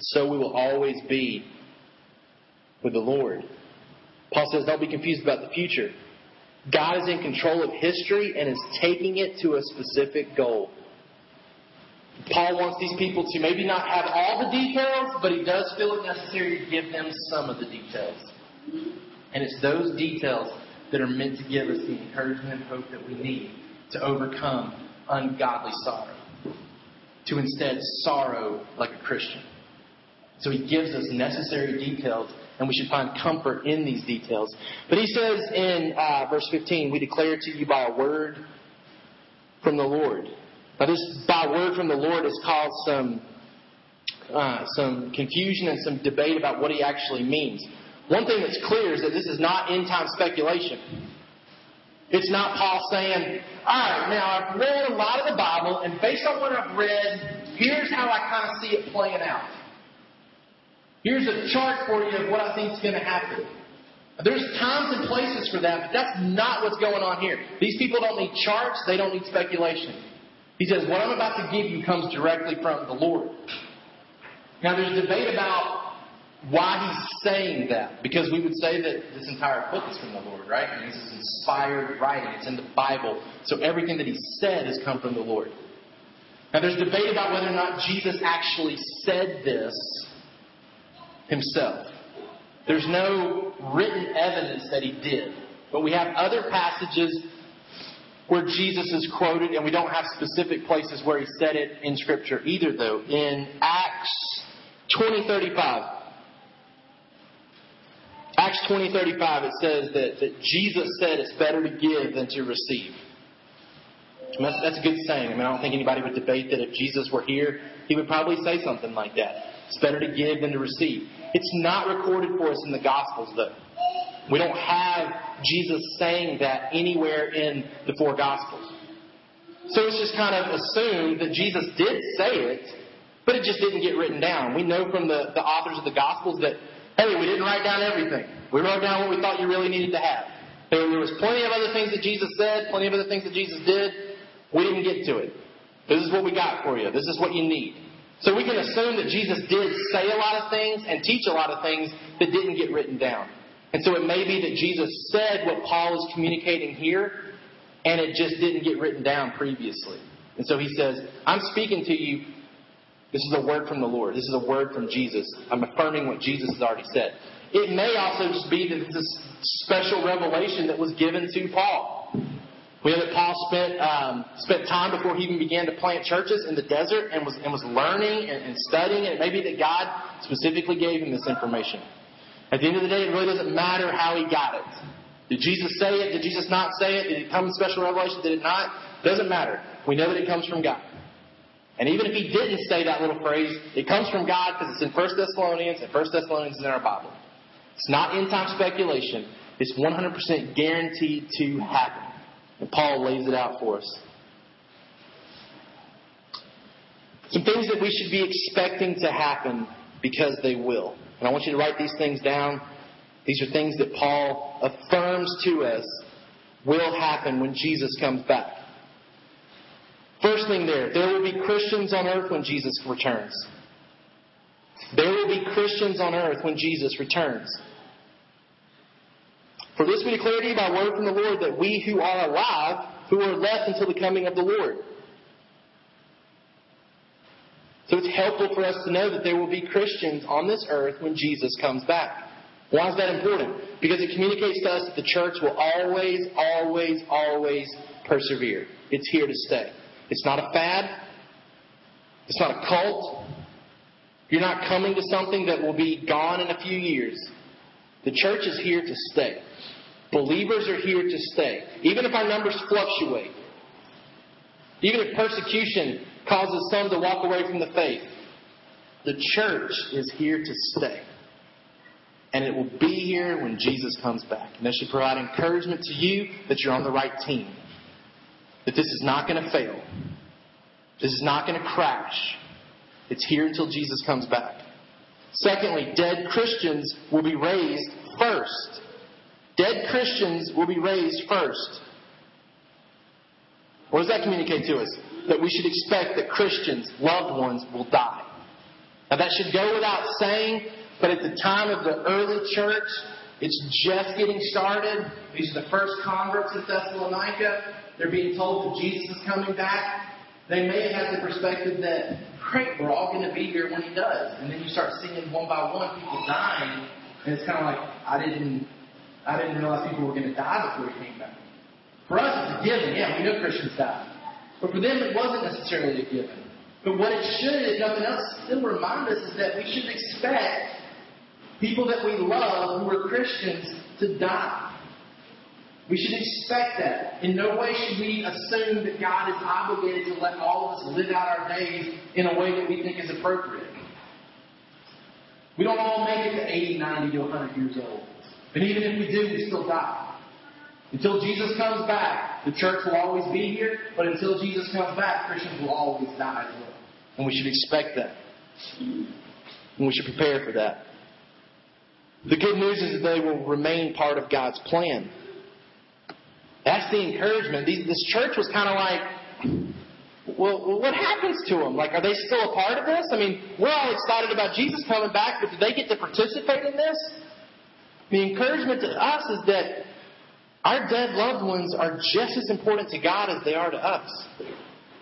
So we will always be with the Lord. Paul says, don't be confused about the future. God is in control of history and is taking it to a specific goal. Paul wants these people to maybe not have all the details, but he does feel it necessary to give them some of the details. And it's those details that are meant to give us the encouragement and hope that we need to overcome ungodly sorrow. To instead sorrow like a Christian. So he gives us necessary details, and we should find comfort in these details. But he says in uh, verse 15, We declare to you by a word from the Lord. Now, this by word from the Lord has caused some uh, some confusion and some debate about what he actually means. One thing that's clear is that this is not end time speculation. It's not Paul saying, all right, now I've read a lot of the Bible, and based on what I've read, here's how I kind of see it playing out. Here's a chart for you of what I think is going to happen. There's times and places for that, but that's not what's going on here. These people don't need charts, they don't need speculation. He says, What I'm about to give you comes directly from the Lord. Now, there's debate about why he's saying that, because we would say that this entire book is from the Lord, right? And this is inspired writing, it's in the Bible. So everything that he said has come from the Lord. Now, there's debate about whether or not Jesus actually said this himself. There's no written evidence that he did. But we have other passages where Jesus is quoted, and we don't have specific places where he said it in Scripture either, though. In Acts 20:35, Acts 20:35, it says that, that Jesus said it's better to give than to receive. That's, that's a good saying. I mean, I don't think anybody would debate that if Jesus were here, he would probably say something like that. It's better to give than to receive. It's not recorded for us in the Gospels, though. We don't have Jesus saying that anywhere in the four Gospels. So it's just kind of assumed that Jesus did say it, but it just didn't get written down. We know from the, the authors of the Gospels that, hey, we didn't write down everything. We wrote down what we thought you really needed to have. There was plenty of other things that Jesus said, plenty of other things that Jesus did. We didn't get to it. This is what we got for you. This is what you need. So we can assume that Jesus did say a lot of things and teach a lot of things that didn't get written down. And so it may be that Jesus said what Paul is communicating here, and it just didn't get written down previously. And so he says, I'm speaking to you. This is a word from the Lord. This is a word from Jesus. I'm affirming what Jesus has already said. It may also just be that this is special revelation that was given to Paul. We know that Paul spent um, spent time before he even began to plant churches in the desert and was and was learning and, and studying. And it may be that God specifically gave him this information. At the end of the day, it really doesn't matter how he got it. Did Jesus say it? Did Jesus not say it? Did it come in special revelation? Did it not? It doesn't matter. We know that it comes from God. And even if he didn't say that little phrase, it comes from God because it's in 1 Thessalonians, and 1 Thessalonians is in our Bible. It's not end time speculation. It's 100% guaranteed to happen. And Paul lays it out for us. Some things that we should be expecting to happen because they will. And I want you to write these things down. These are things that Paul affirms to us will happen when Jesus comes back. First thing there, there will be Christians on earth when Jesus returns. There will be Christians on earth when Jesus returns. For this we declare to you by word from the Lord that we who are alive, who are left until the coming of the Lord. So it's helpful for us to know that there will be Christians on this earth when Jesus comes back. Why is that important? Because it communicates to us that the church will always, always, always persevere. It's here to stay. It's not a fad. It's not a cult. You're not coming to something that will be gone in a few years. The church is here to stay. Believers are here to stay. Even if our numbers fluctuate, even if persecution causes some to walk away from the faith, the church is here to stay. And it will be here when Jesus comes back. And that should provide encouragement to you that you're on the right team. That this is not going to fail. This is not going to crash. It's here until Jesus comes back. Secondly, dead Christians will be raised first. Dead Christians will be raised first. What does that communicate to us? That we should expect that Christians, loved ones, will die. Now that should go without saying, but at the time of the early church, it's just getting started. These are the first converts in Thessalonica. They're being told that Jesus is coming back. They may have had the perspective that, great, we're all going to be here when he does. And then you start seeing one by one people dying, and it's kind of like, I didn't, I didn't realize people were going to die before he came back. For us, it's a given. Yeah, we know Christians die. But for them, it wasn't necessarily a given. But what it should, if nothing else, still remind us is that we should expect people that we love who are Christians to die. We should expect that. In no way should we assume that God is obligated to let all of us live out our days in a way that we think is appropriate. We don't all make it to 80, 90 to 100 years old. And even if we do, we still die. Until Jesus comes back, the church will always be here, but until Jesus comes back, Christians will always die as well. And we should expect that. And we should prepare for that. The good news is that they will remain part of God's plan. That's the encouragement. This church was kind of like, well, what happens to them? Like, are they still a part of this? I mean, we're all excited about Jesus coming back, but do they get to participate in this? The encouragement to us is that our dead loved ones are just as important to God as they are to us.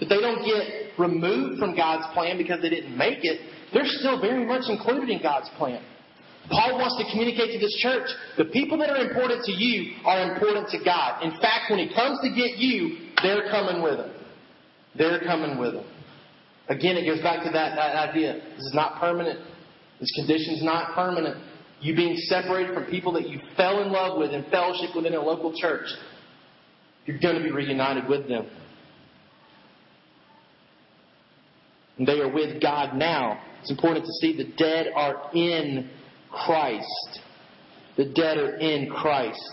That they don't get removed from God's plan because they didn't make it. They're still very much included in God's plan. Paul wants to communicate to this church the people that are important to you are important to God. In fact, when He comes to get you, they're coming with Him. They're coming with Him. Again, it goes back to that, that idea. This is not permanent. This condition is not permanent. You being separated from people that you fell in love with and fellowship within a local church. You're going to be reunited with them. And they are with God now. It's important to see the dead are in Christ. The dead are in Christ.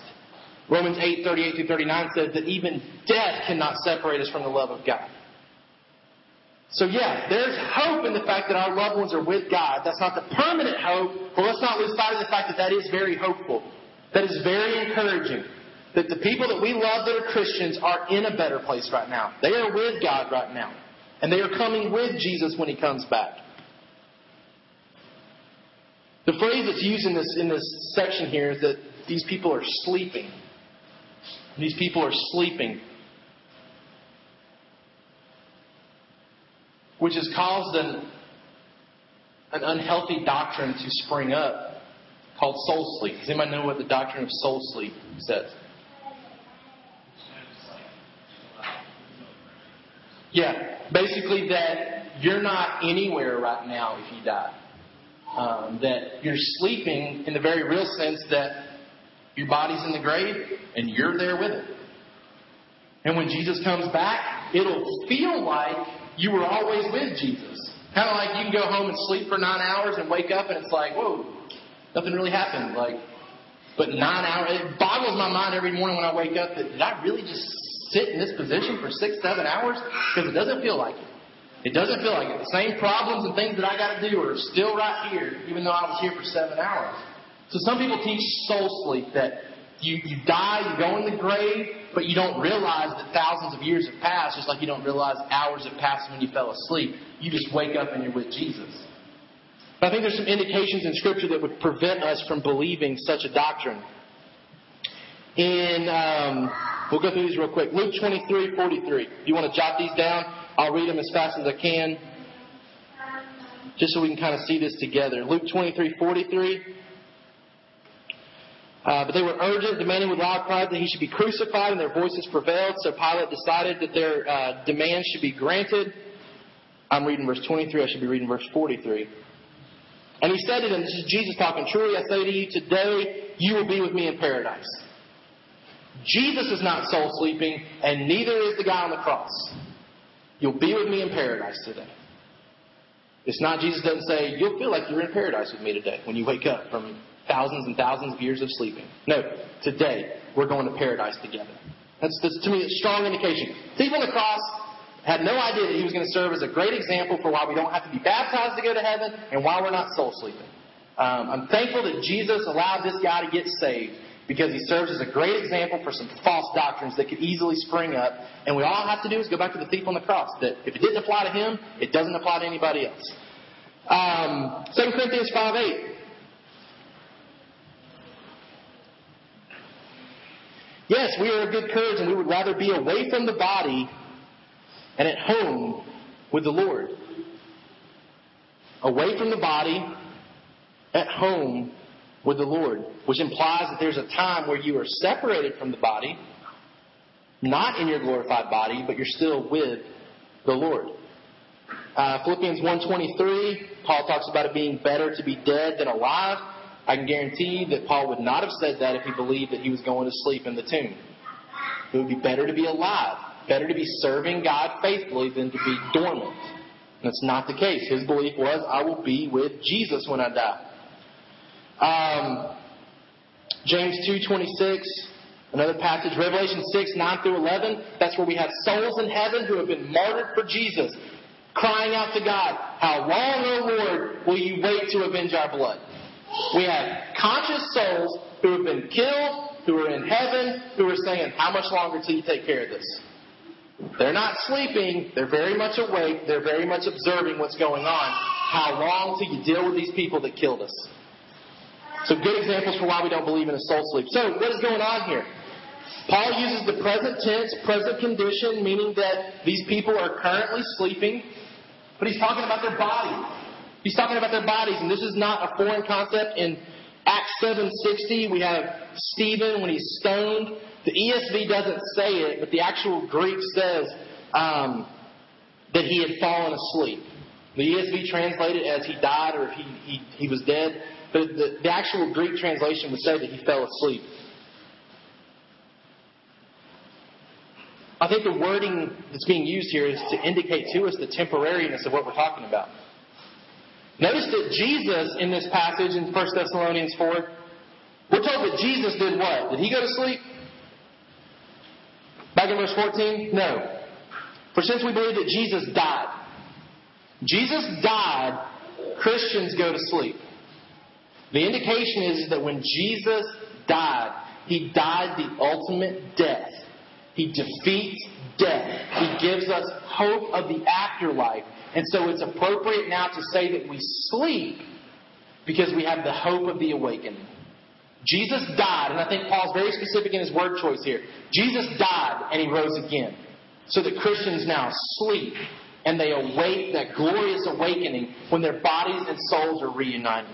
Romans 8, 38 through 39 says that even death cannot separate us from the love of God. So yeah, there's hope in the fact that our loved ones are with God. That's not the permanent hope, but let's not lose sight of the fact that that is very hopeful. That is very encouraging. That the people that we love that are Christians are in a better place right now. They are with God right now. And they are coming with Jesus when He comes back. The phrase that's used in this, in this section here is that these people are sleeping. These people are sleeping. Which has caused an, an unhealthy doctrine to spring up called soul sleep. Does anybody know what the doctrine of soul sleep says? Yeah, basically that you're not anywhere right now if you die. Um, that you're sleeping in the very real sense that your body's in the grave and you're there with it. And when Jesus comes back, it'll feel like you were always with Jesus. Kind of like you can go home and sleep for nine hours and wake up and it's like, whoa, nothing really happened. Like, but nine hours, it boggles my mind every morning when I wake up that did I really just sit in this position for six, seven hours? Because it doesn't feel like it. It doesn't feel like it. The same problems and things that I got to do are still right here, even though I was here for seven hours. So some people teach soul sleep that you, you die, you go in the grave, but you don't realize that thousands of years have passed, just like you don't realize hours have passed when you fell asleep. You just wake up and you're with Jesus. But I think there's some indications in Scripture that would prevent us from believing such a doctrine. In, um, we'll go through these real quick. Luke 23, 43. If you want to jot these down, I'll read them as fast as I can, just so we can kind of see this together. Luke 23, 43. Uh, but they were urgent, demanding with loud cries that he should be crucified, and their voices prevailed. So Pilate decided that their uh, demands should be granted. I'm reading verse 23. I should be reading verse 43. And he said to them, This is Jesus talking, Truly I say to you, today you will be with me in paradise. Jesus is not soul sleeping, and neither is the guy on the cross. You'll be with me in paradise today. It's not, Jesus doesn't say, You'll feel like you're in paradise with me today when you wake up from thousands and thousands of years of sleeping. No, today we're going to paradise together. That's, that's to me a strong indication. Thief on the cross had no idea that he was going to serve as a great example for why we don't have to be baptized to go to heaven and why we're not soul sleeping. Um, I'm thankful that Jesus allowed this guy to get saved because he serves as a great example for some false doctrines that could easily spring up. And we all have to do is go back to the thief on the cross. That if it didn't apply to him, it doesn't apply to anybody else. Um, 2 Corinthians 5 8. Yes, we are of good courage, and we would rather be away from the body and at home with the Lord. Away from the body, at home with the Lord, which implies that there's a time where you are separated from the body, not in your glorified body, but you're still with the Lord. Uh, Philippians 1.23, Paul talks about it being better to be dead than alive. I can guarantee that Paul would not have said that if he believed that he was going to sleep in the tomb. It would be better to be alive, better to be serving God faithfully than to be dormant. That's not the case. His belief was, I will be with Jesus when I die. Um, James 2.26, another passage, Revelation 6, 9 through 11, that's where we have souls in heaven who have been martyred for Jesus, crying out to God, How long, O Lord, will you wait to avenge our blood? We have conscious souls who have been killed, who are in heaven, who are saying, How much longer till you take care of this? They're not sleeping, they're very much awake, they're very much observing what's going on. How long till you deal with these people that killed us? So good examples for why we don't believe in a soul sleep. So what is going on here? Paul uses the present tense, present condition, meaning that these people are currently sleeping, but he's talking about their bodies. He's talking about their bodies, and this is not a foreign concept. In Acts 7.60, we have Stephen when he's stoned. The ESV doesn't say it, but the actual Greek says um, that he had fallen asleep. The ESV translated as he died or he, he, he was dead, but the, the actual Greek translation would say that he fell asleep. I think the wording that's being used here is to indicate to us the temporariness of what we're talking about. Notice that Jesus, in this passage in 1 Thessalonians 4, we're told that Jesus did what? Did he go to sleep? Back in verse 14? No. For since we believe that Jesus died, Jesus died, Christians go to sleep. The indication is that when Jesus died, he died the ultimate death. He defeats death. He gives us hope of the afterlife. And so it's appropriate now to say that we sleep because we have the hope of the awakening. Jesus died, and I think Paul's very specific in his word choice here. Jesus died and he rose again. So that Christians now sleep and they await that glorious awakening when their bodies and souls are reunited.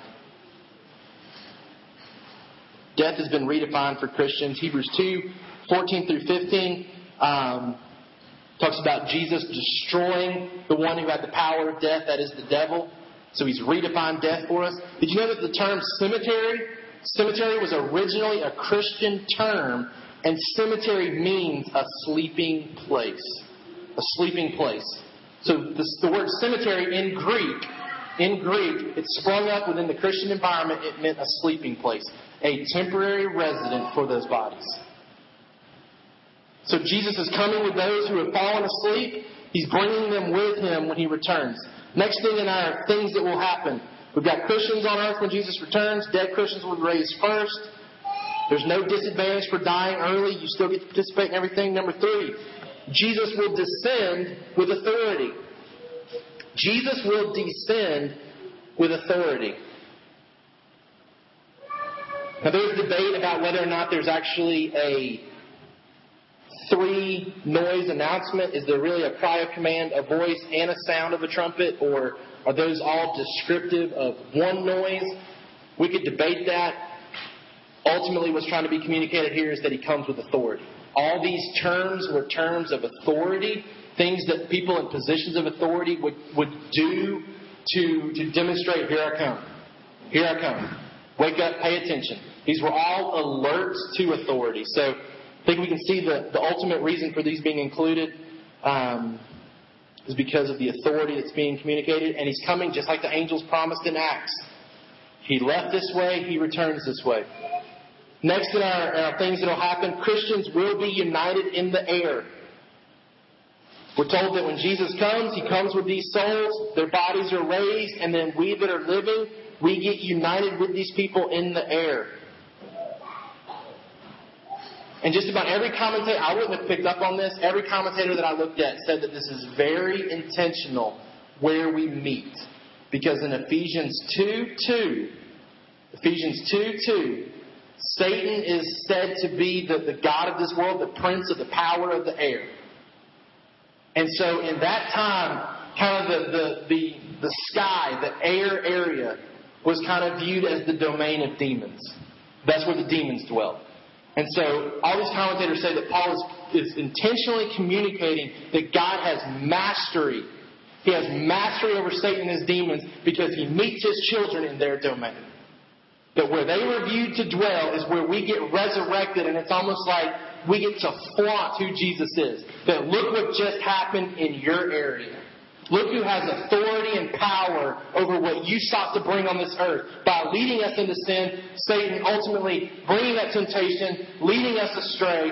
Death has been redefined for Christians. Hebrews 2, 14 through 15 um, talks about Jesus destroying the one who had the power of death, that is the devil. So he's redefined death for us. Did you know that the term cemetery, cemetery was originally a Christian term, and cemetery means a sleeping place. A sleeping place. So the, the word cemetery in Greek, in Greek, it sprung up within the Christian environment. It meant a sleeping place, a temporary resident for those bodies. So Jesus is coming with those who have fallen asleep. He's bringing them with him when he returns. Next thing in our things that will happen. We've got Christians on earth when Jesus returns. Dead Christians will be raised first. There's no disadvantage for dying early. You still get to participate in everything. Number three, Jesus will descend with authority. Jesus will descend with authority. Now, there's debate about whether or not there's actually a three noise announcement. Is there really a cry of command, a voice, and a sound of a trumpet, or are those all descriptive of one noise? We could debate that. Ultimately, what's trying to be communicated here is that he comes with authority. All these terms were terms of authority, things that people in positions of authority would, would do to, to demonstrate, here I come. Here I come. Wake up, pay attention. These were all alerts to authority. So I think we can see the, the ultimate reason for these being included um, is because of the authority that's being communicated. And he's coming just like the angels promised in Acts. He left this way, he returns this way. Next in our, our things that will happen, Christians will be united in the air. We're told that when Jesus comes, he comes with these souls, their bodies are raised, and then we that are living, we get united with these people in the air. And just about every commentator, I wouldn't have picked up on this, every commentator that I looked at said that this is very intentional where we meet. Because in Ephesians 2 2, Ephesians 2 2, Satan is said to be the, the God of this world, the prince of the power of the air. And so in that time, kind of the, the, the, the sky, the air area, was kind of viewed as the domain of demons. That's where the demons dwelt. And so all these commentators say that Paul is, is intentionally communicating that God has mastery. He has mastery over Satan and his demons because he meets his children in their domain. That where they were viewed to dwell is where we get resurrected, and it's almost like we get to flaunt who Jesus is. That look what just happened in your area. Look who has authority and power over what you sought to bring on this earth. By leading us into sin, Satan ultimately bringing that temptation, leading us astray.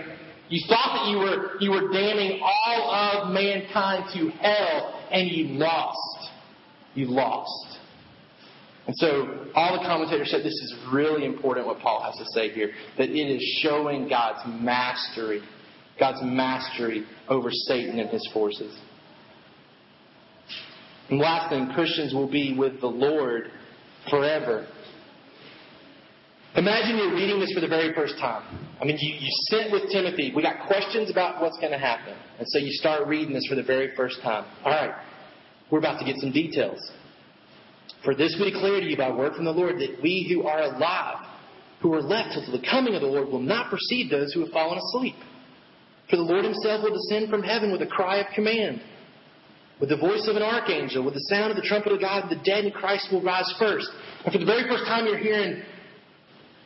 You thought that you were, you were damning all of mankind to hell, and you lost. You lost. And so all the commentators said this is really important what Paul has to say here, that it is showing God's mastery, God's mastery over Satan and his forces. And last thing, Christians will be with the Lord forever. Imagine you're reading this for the very first time. I mean, you, you sit with Timothy. We got questions about what's going to happen. And so you start reading this for the very first time. All right, we're about to get some details. For this we declare to you by word from the Lord that we who are alive, who are left till the coming of the Lord, will not precede those who have fallen asleep. For the Lord himself will descend from heaven with a cry of command, with the voice of an archangel, with the sound of the trumpet of God, the dead in Christ will rise first. And for the very first time you're hearing,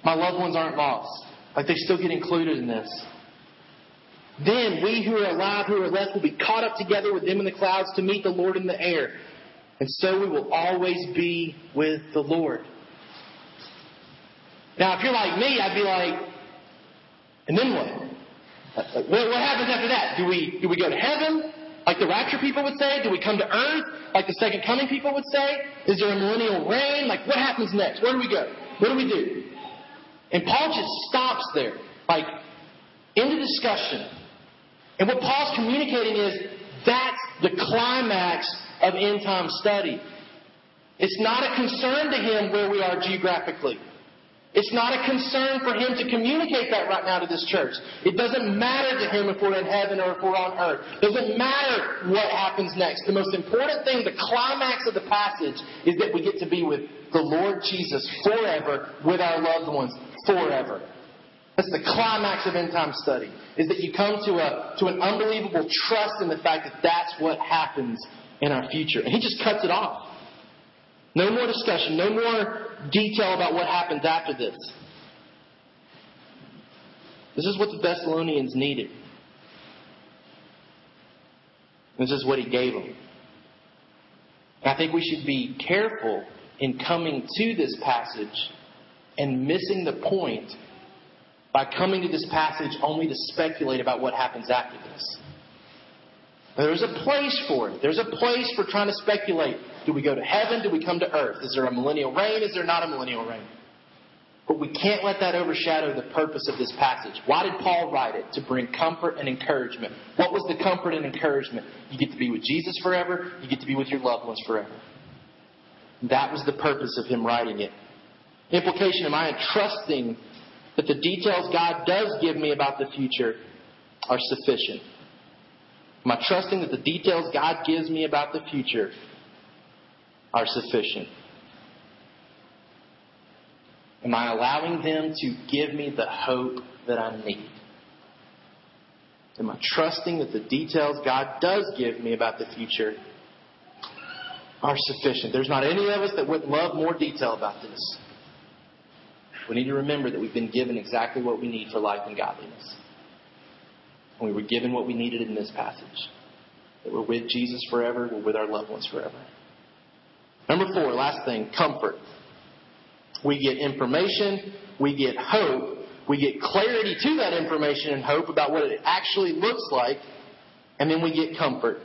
my loved ones aren't lost. Like they still get included in this. Then we who are alive, who are left, will be caught up together with them in the clouds to meet the Lord in the air. And so we will always be with the Lord. Now, if you're like me, I'd be like, and then what? What happens after that? Do we, do we go to heaven? Like the rapture people would say? Do we come to earth? Like the second coming people would say? Is there a millennial reign? Like what happens next? Where do we go? What do we do? And Paul just stops there. Like, in the discussion. And what Paul's communicating is that's the climax of end time study. It's not a concern to him where we are geographically. It's not a concern for him to communicate that right now to this church. It doesn't matter to him if we're in heaven or if we're on earth. It doesn't matter what happens next. The most important thing, the climax of the passage, is that we get to be with the Lord Jesus forever with our loved ones forever. That's the climax of end time study, is that you come to, a, to an unbelievable trust in the fact that that's what happens in our future. And he just cuts it off. No more discussion, no more detail about what happens after this. This is what the Thessalonians needed. This is what he gave them. I think we should be careful in coming to this passage and missing the point by coming to this passage only to speculate about what happens after this. There's a place for it. There's a place for trying to speculate. Do we go to heaven? Do we come to earth? Is there a millennial reign? Is there not a millennial reign? But we can't let that overshadow the purpose of this passage. Why did Paul write it? To bring comfort and encouragement. What was the comfort and encouragement? You get to be with Jesus forever, you get to be with your loved ones forever. That was the purpose of him writing it. Implication Am I trusting that the details God does give me about the future are sufficient? Am I trusting that the details God gives me about the future are sufficient? Am I allowing them to give me the hope that I need? Am I trusting that the details God does give me about the future are sufficient? There's not any of us that would love more detail about this. We need to remember that we've been given exactly what we need for life and godliness. And we were given what we needed in this passage. That we're with Jesus forever, we're with our loved ones forever. Number four, last thing, comfort. We get information, we get hope, we get clarity to that information and hope about what it actually looks like, and then we get comfort.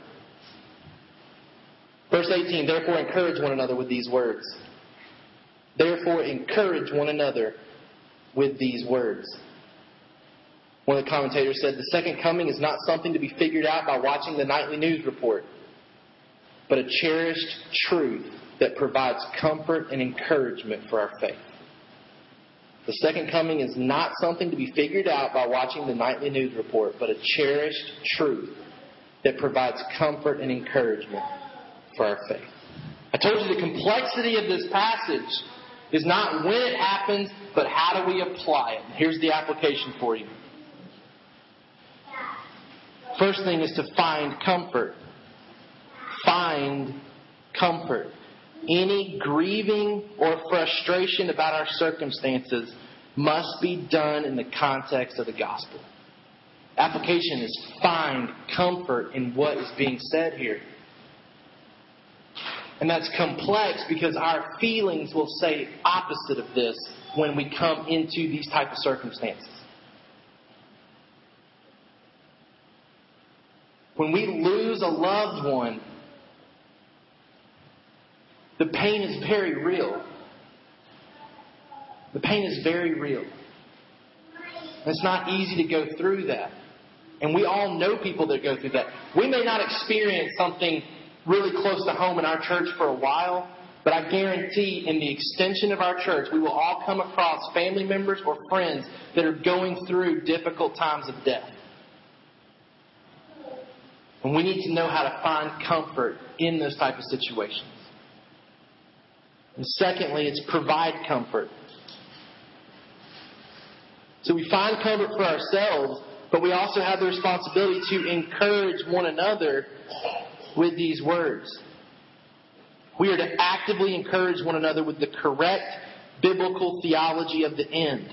Verse 18, therefore encourage one another with these words. Therefore encourage one another with these words. One of the commentators said, The second coming is not something to be figured out by watching the nightly news report, but a cherished truth that provides comfort and encouragement for our faith. The second coming is not something to be figured out by watching the nightly news report, but a cherished truth that provides comfort and encouragement for our faith. I told you the complexity of this passage is not when it happens, but how do we apply it. Here's the application for you. First thing is to find comfort. Find comfort any grieving or frustration about our circumstances must be done in the context of the gospel. Application is find comfort in what is being said here. And that's complex because our feelings will say opposite of this when we come into these type of circumstances. When we lose a loved one, the pain is very real. The pain is very real. It's not easy to go through that. And we all know people that go through that. We may not experience something really close to home in our church for a while, but I guarantee in the extension of our church, we will all come across family members or friends that are going through difficult times of death. And we need to know how to find comfort in those type of situations. And secondly, it's provide comfort. So we find comfort for ourselves, but we also have the responsibility to encourage one another with these words. We are to actively encourage one another with the correct biblical theology of the end.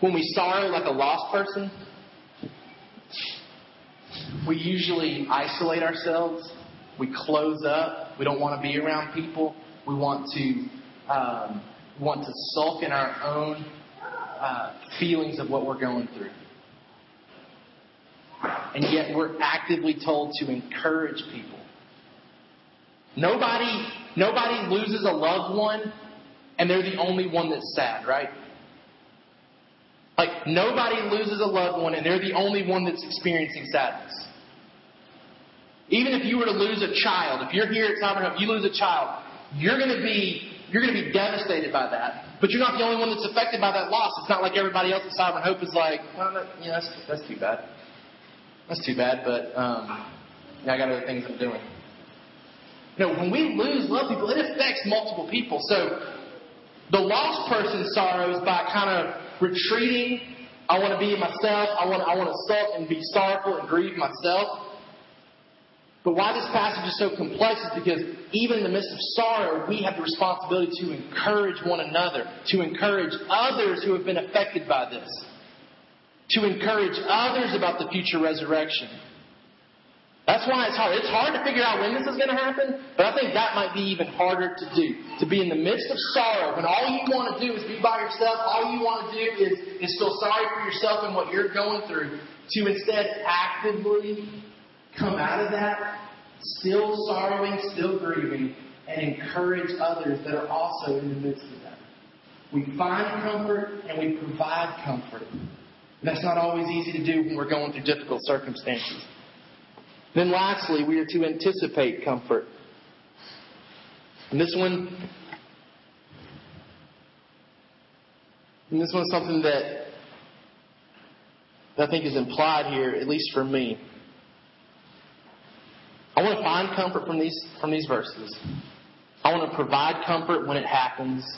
When we sorrow like a lost person, we usually isolate ourselves. We close up. We don't want to be around people. We want to um, want to sulk in our own uh, feelings of what we're going through. And yet we're actively told to encourage people. Nobody, nobody loses a loved one and they're the only one that's sad, right? Like, nobody loses a loved one and they're the only one that's experiencing sadness. Even if you were to lose a child, if you're here at Sovereign Hope, you lose a child, you're going to be you're going to be devastated by that. But you're not the only one that's affected by that loss. It's not like everybody else at Sovereign Hope is like, well, that, yeah, that's, that's too bad. That's too bad, but um, yeah, I got other things I'm doing. You know, when we lose loved people, it affects multiple people. So the lost person sorrows by kind of retreating. I want to be myself. I want, I want to sulk and be sorrowful and grieve myself. But why this passage is so complex is because even in the midst of sorrow, we have the responsibility to encourage one another, to encourage others who have been affected by this, to encourage others about the future resurrection. That's why it's hard. It's hard to figure out when this is going to happen, but I think that might be even harder to do. To be in the midst of sorrow when all you want to do is be by yourself, all you want to do is, is feel sorry for yourself and what you're going through, to instead actively come out of that, still sorrowing, still grieving, and encourage others that are also in the midst of that. We find comfort and we provide comfort. That's not always easy to do when we're going through difficult circumstances. Then lastly, we are to anticipate comfort. And this one, and this one's something that I think is implied here, at least for me. I want to find comfort from these from these verses. I want to provide comfort when it happens.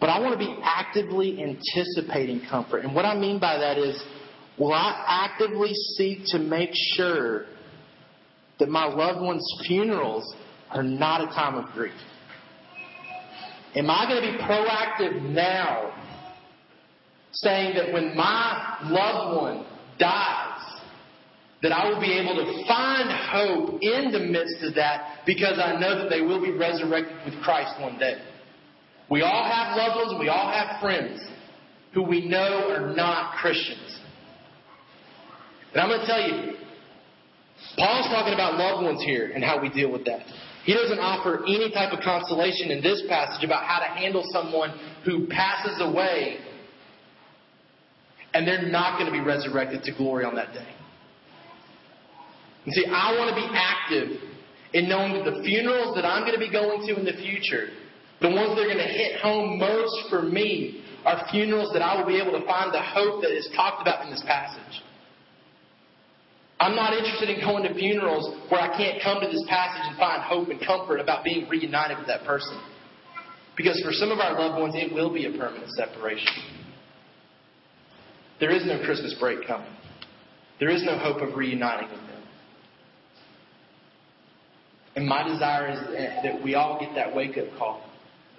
But I want to be actively anticipating comfort. And what I mean by that is Will I actively seek to make sure that my loved one's funerals are not a time of grief? Am I going to be proactive now, saying that when my loved one dies, that I will be able to find hope in the midst of that because I know that they will be resurrected with Christ one day? We all have loved ones, we all have friends who we know are not Christians. And I'm going to tell you, Paul's talking about loved ones here and how we deal with that. He doesn't offer any type of consolation in this passage about how to handle someone who passes away and they're not going to be resurrected to glory on that day. And see, I want to be active in knowing that the funerals that I'm going to be going to in the future, the ones that are going to hit home most for me, are funerals that I will be able to find the hope that is talked about in this passage. I'm not interested in going to funerals where I can't come to this passage and find hope and comfort about being reunited with that person. Because for some of our loved ones, it will be a permanent separation. There is no Christmas break coming. There is no hope of reuniting with them. And my desire is that we all get that wake up call.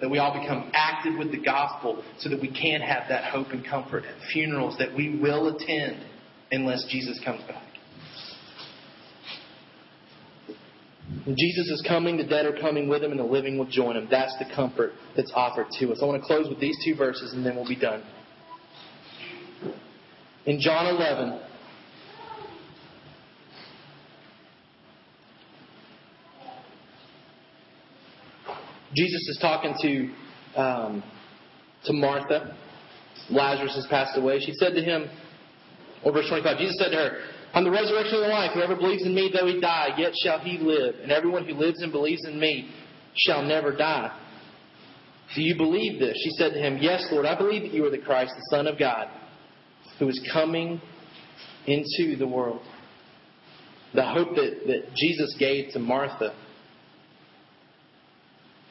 That we all become active with the gospel so that we can have that hope and comfort at funerals that we will attend unless Jesus comes back. When Jesus is coming, the dead are coming with him, and the living will join him. That's the comfort that's offered to us. I want to close with these two verses, and then we'll be done. In John 11, Jesus is talking to um, to Martha. Lazarus has passed away. She said to him, or verse 25, Jesus said to her, I'm the resurrection and the life. Whoever believes in me, though he die, yet shall he live. And everyone who lives and believes in me shall never die. Do you believe this? She said to him, Yes, Lord, I believe that you are the Christ, the Son of God, who is coming into the world. The hope that, that Jesus gave to Martha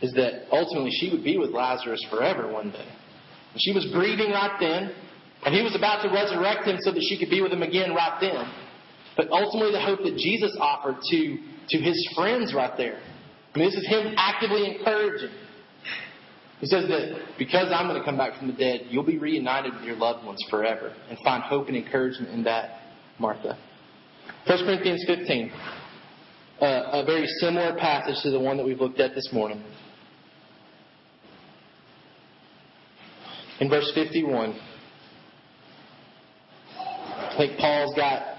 is that ultimately she would be with Lazarus forever one day. And she was grieving right then, and he was about to resurrect him so that she could be with him again right then but ultimately the hope that Jesus offered to, to his friends right there. I mean, this is him actively encouraging. He says that because I'm going to come back from the dead, you'll be reunited with your loved ones forever and find hope and encouragement in that, Martha. 1 Corinthians 15, uh, a very similar passage to the one that we've looked at this morning. In verse 51, I think Paul's got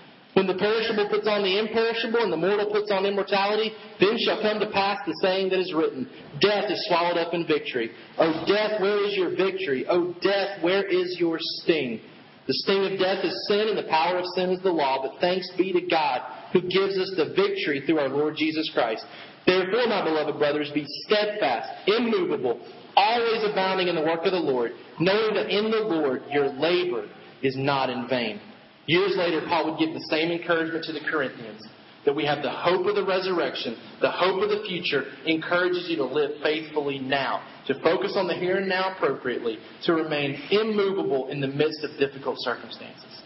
When the perishable puts on the imperishable and the mortal puts on immortality, then shall come to pass the saying that is written Death is swallowed up in victory. O death, where is your victory? O death, where is your sting? The sting of death is sin, and the power of sin is the law, but thanks be to God who gives us the victory through our Lord Jesus Christ. Therefore, my beloved brothers, be steadfast, immovable, always abounding in the work of the Lord, knowing that in the Lord your labor is not in vain. Years later, Paul would give the same encouragement to the Corinthians. that we have the hope of the resurrection, the hope of the future, encourages you to live faithfully now, to focus on the here and now appropriately, to remain immovable in the midst of difficult circumstances.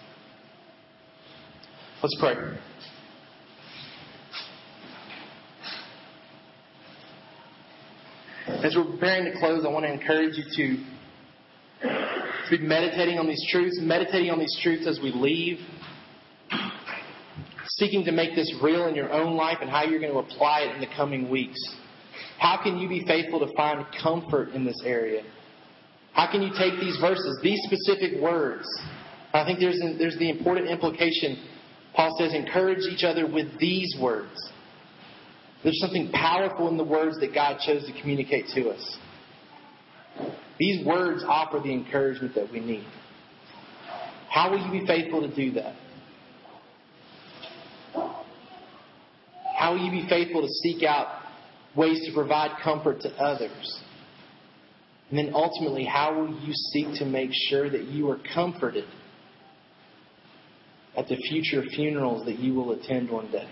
Let's pray. As we're preparing to close, I want to encourage you to, to be meditating on these truths, meditating on these truths as we leave, seeking to make this real in your own life and how you're going to apply it in the coming weeks. How can you be faithful to find comfort in this area? How can you take these verses, these specific words? I think there's, there's the important implication. Paul says, encourage each other with these words. There's something powerful in the words that God chose to communicate to us. These words offer the encouragement that we need. How will you be faithful to do that? How will you be faithful to seek out ways to provide comfort to others? And then ultimately, how will you seek to make sure that you are comforted at the future funerals that you will attend one day?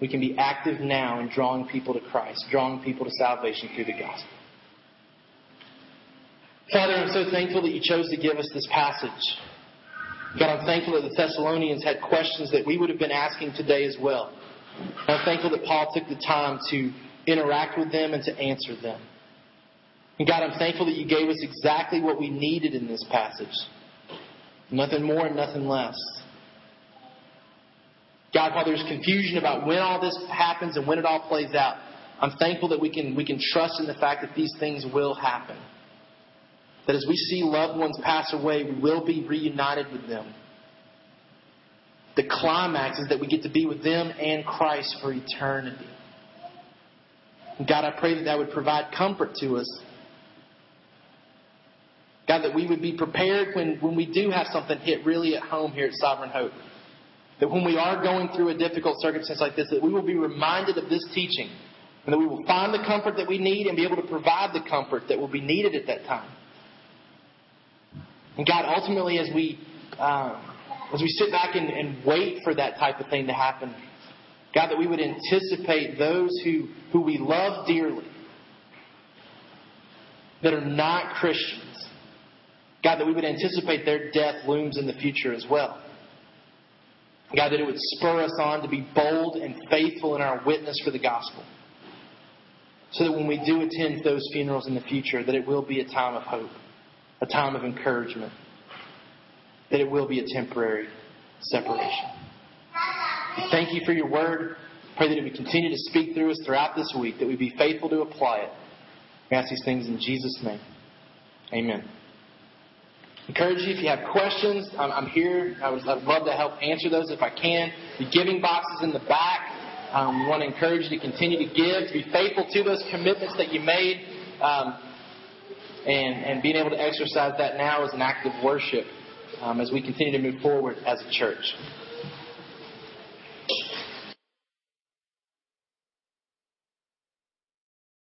We can be active now in drawing people to Christ, drawing people to salvation through the gospel. Father, I'm so thankful that you chose to give us this passage. God, I'm thankful that the Thessalonians had questions that we would have been asking today as well. I'm thankful that Paul took the time to interact with them and to answer them. And God, I'm thankful that you gave us exactly what we needed in this passage. Nothing more and nothing less. God, while there's confusion about when all this happens and when it all plays out, I'm thankful that we can, we can trust in the fact that these things will happen. That as we see loved ones pass away, we will be reunited with them. The climax is that we get to be with them and Christ for eternity. God, I pray that that would provide comfort to us. God, that we would be prepared when, when we do have something hit really at home here at Sovereign Hope. That when we are going through a difficult circumstance like this, that we will be reminded of this teaching. And that we will find the comfort that we need and be able to provide the comfort that will be needed at that time. And God, ultimately, as we um, as we sit back and, and wait for that type of thing to happen, God, that we would anticipate those who, who we love dearly that are not Christians. God, that we would anticipate their death looms in the future as well. God, that it would spur us on to be bold and faithful in our witness for the gospel. So that when we do attend those funerals in the future, that it will be a time of hope, a time of encouragement, that it will be a temporary separation. Thank you for your word. Pray that it would continue to speak through us throughout this week, that we be faithful to apply it. We ask these things in Jesus' name. Amen. Encourage you if you have questions. I'm, I'm here. I would I'd love to help answer those if I can. The giving box is in the back. Um, we want to encourage you to continue to give, to be faithful to those commitments that you made, um, and, and being able to exercise that now as an act of worship um, as we continue to move forward as a church.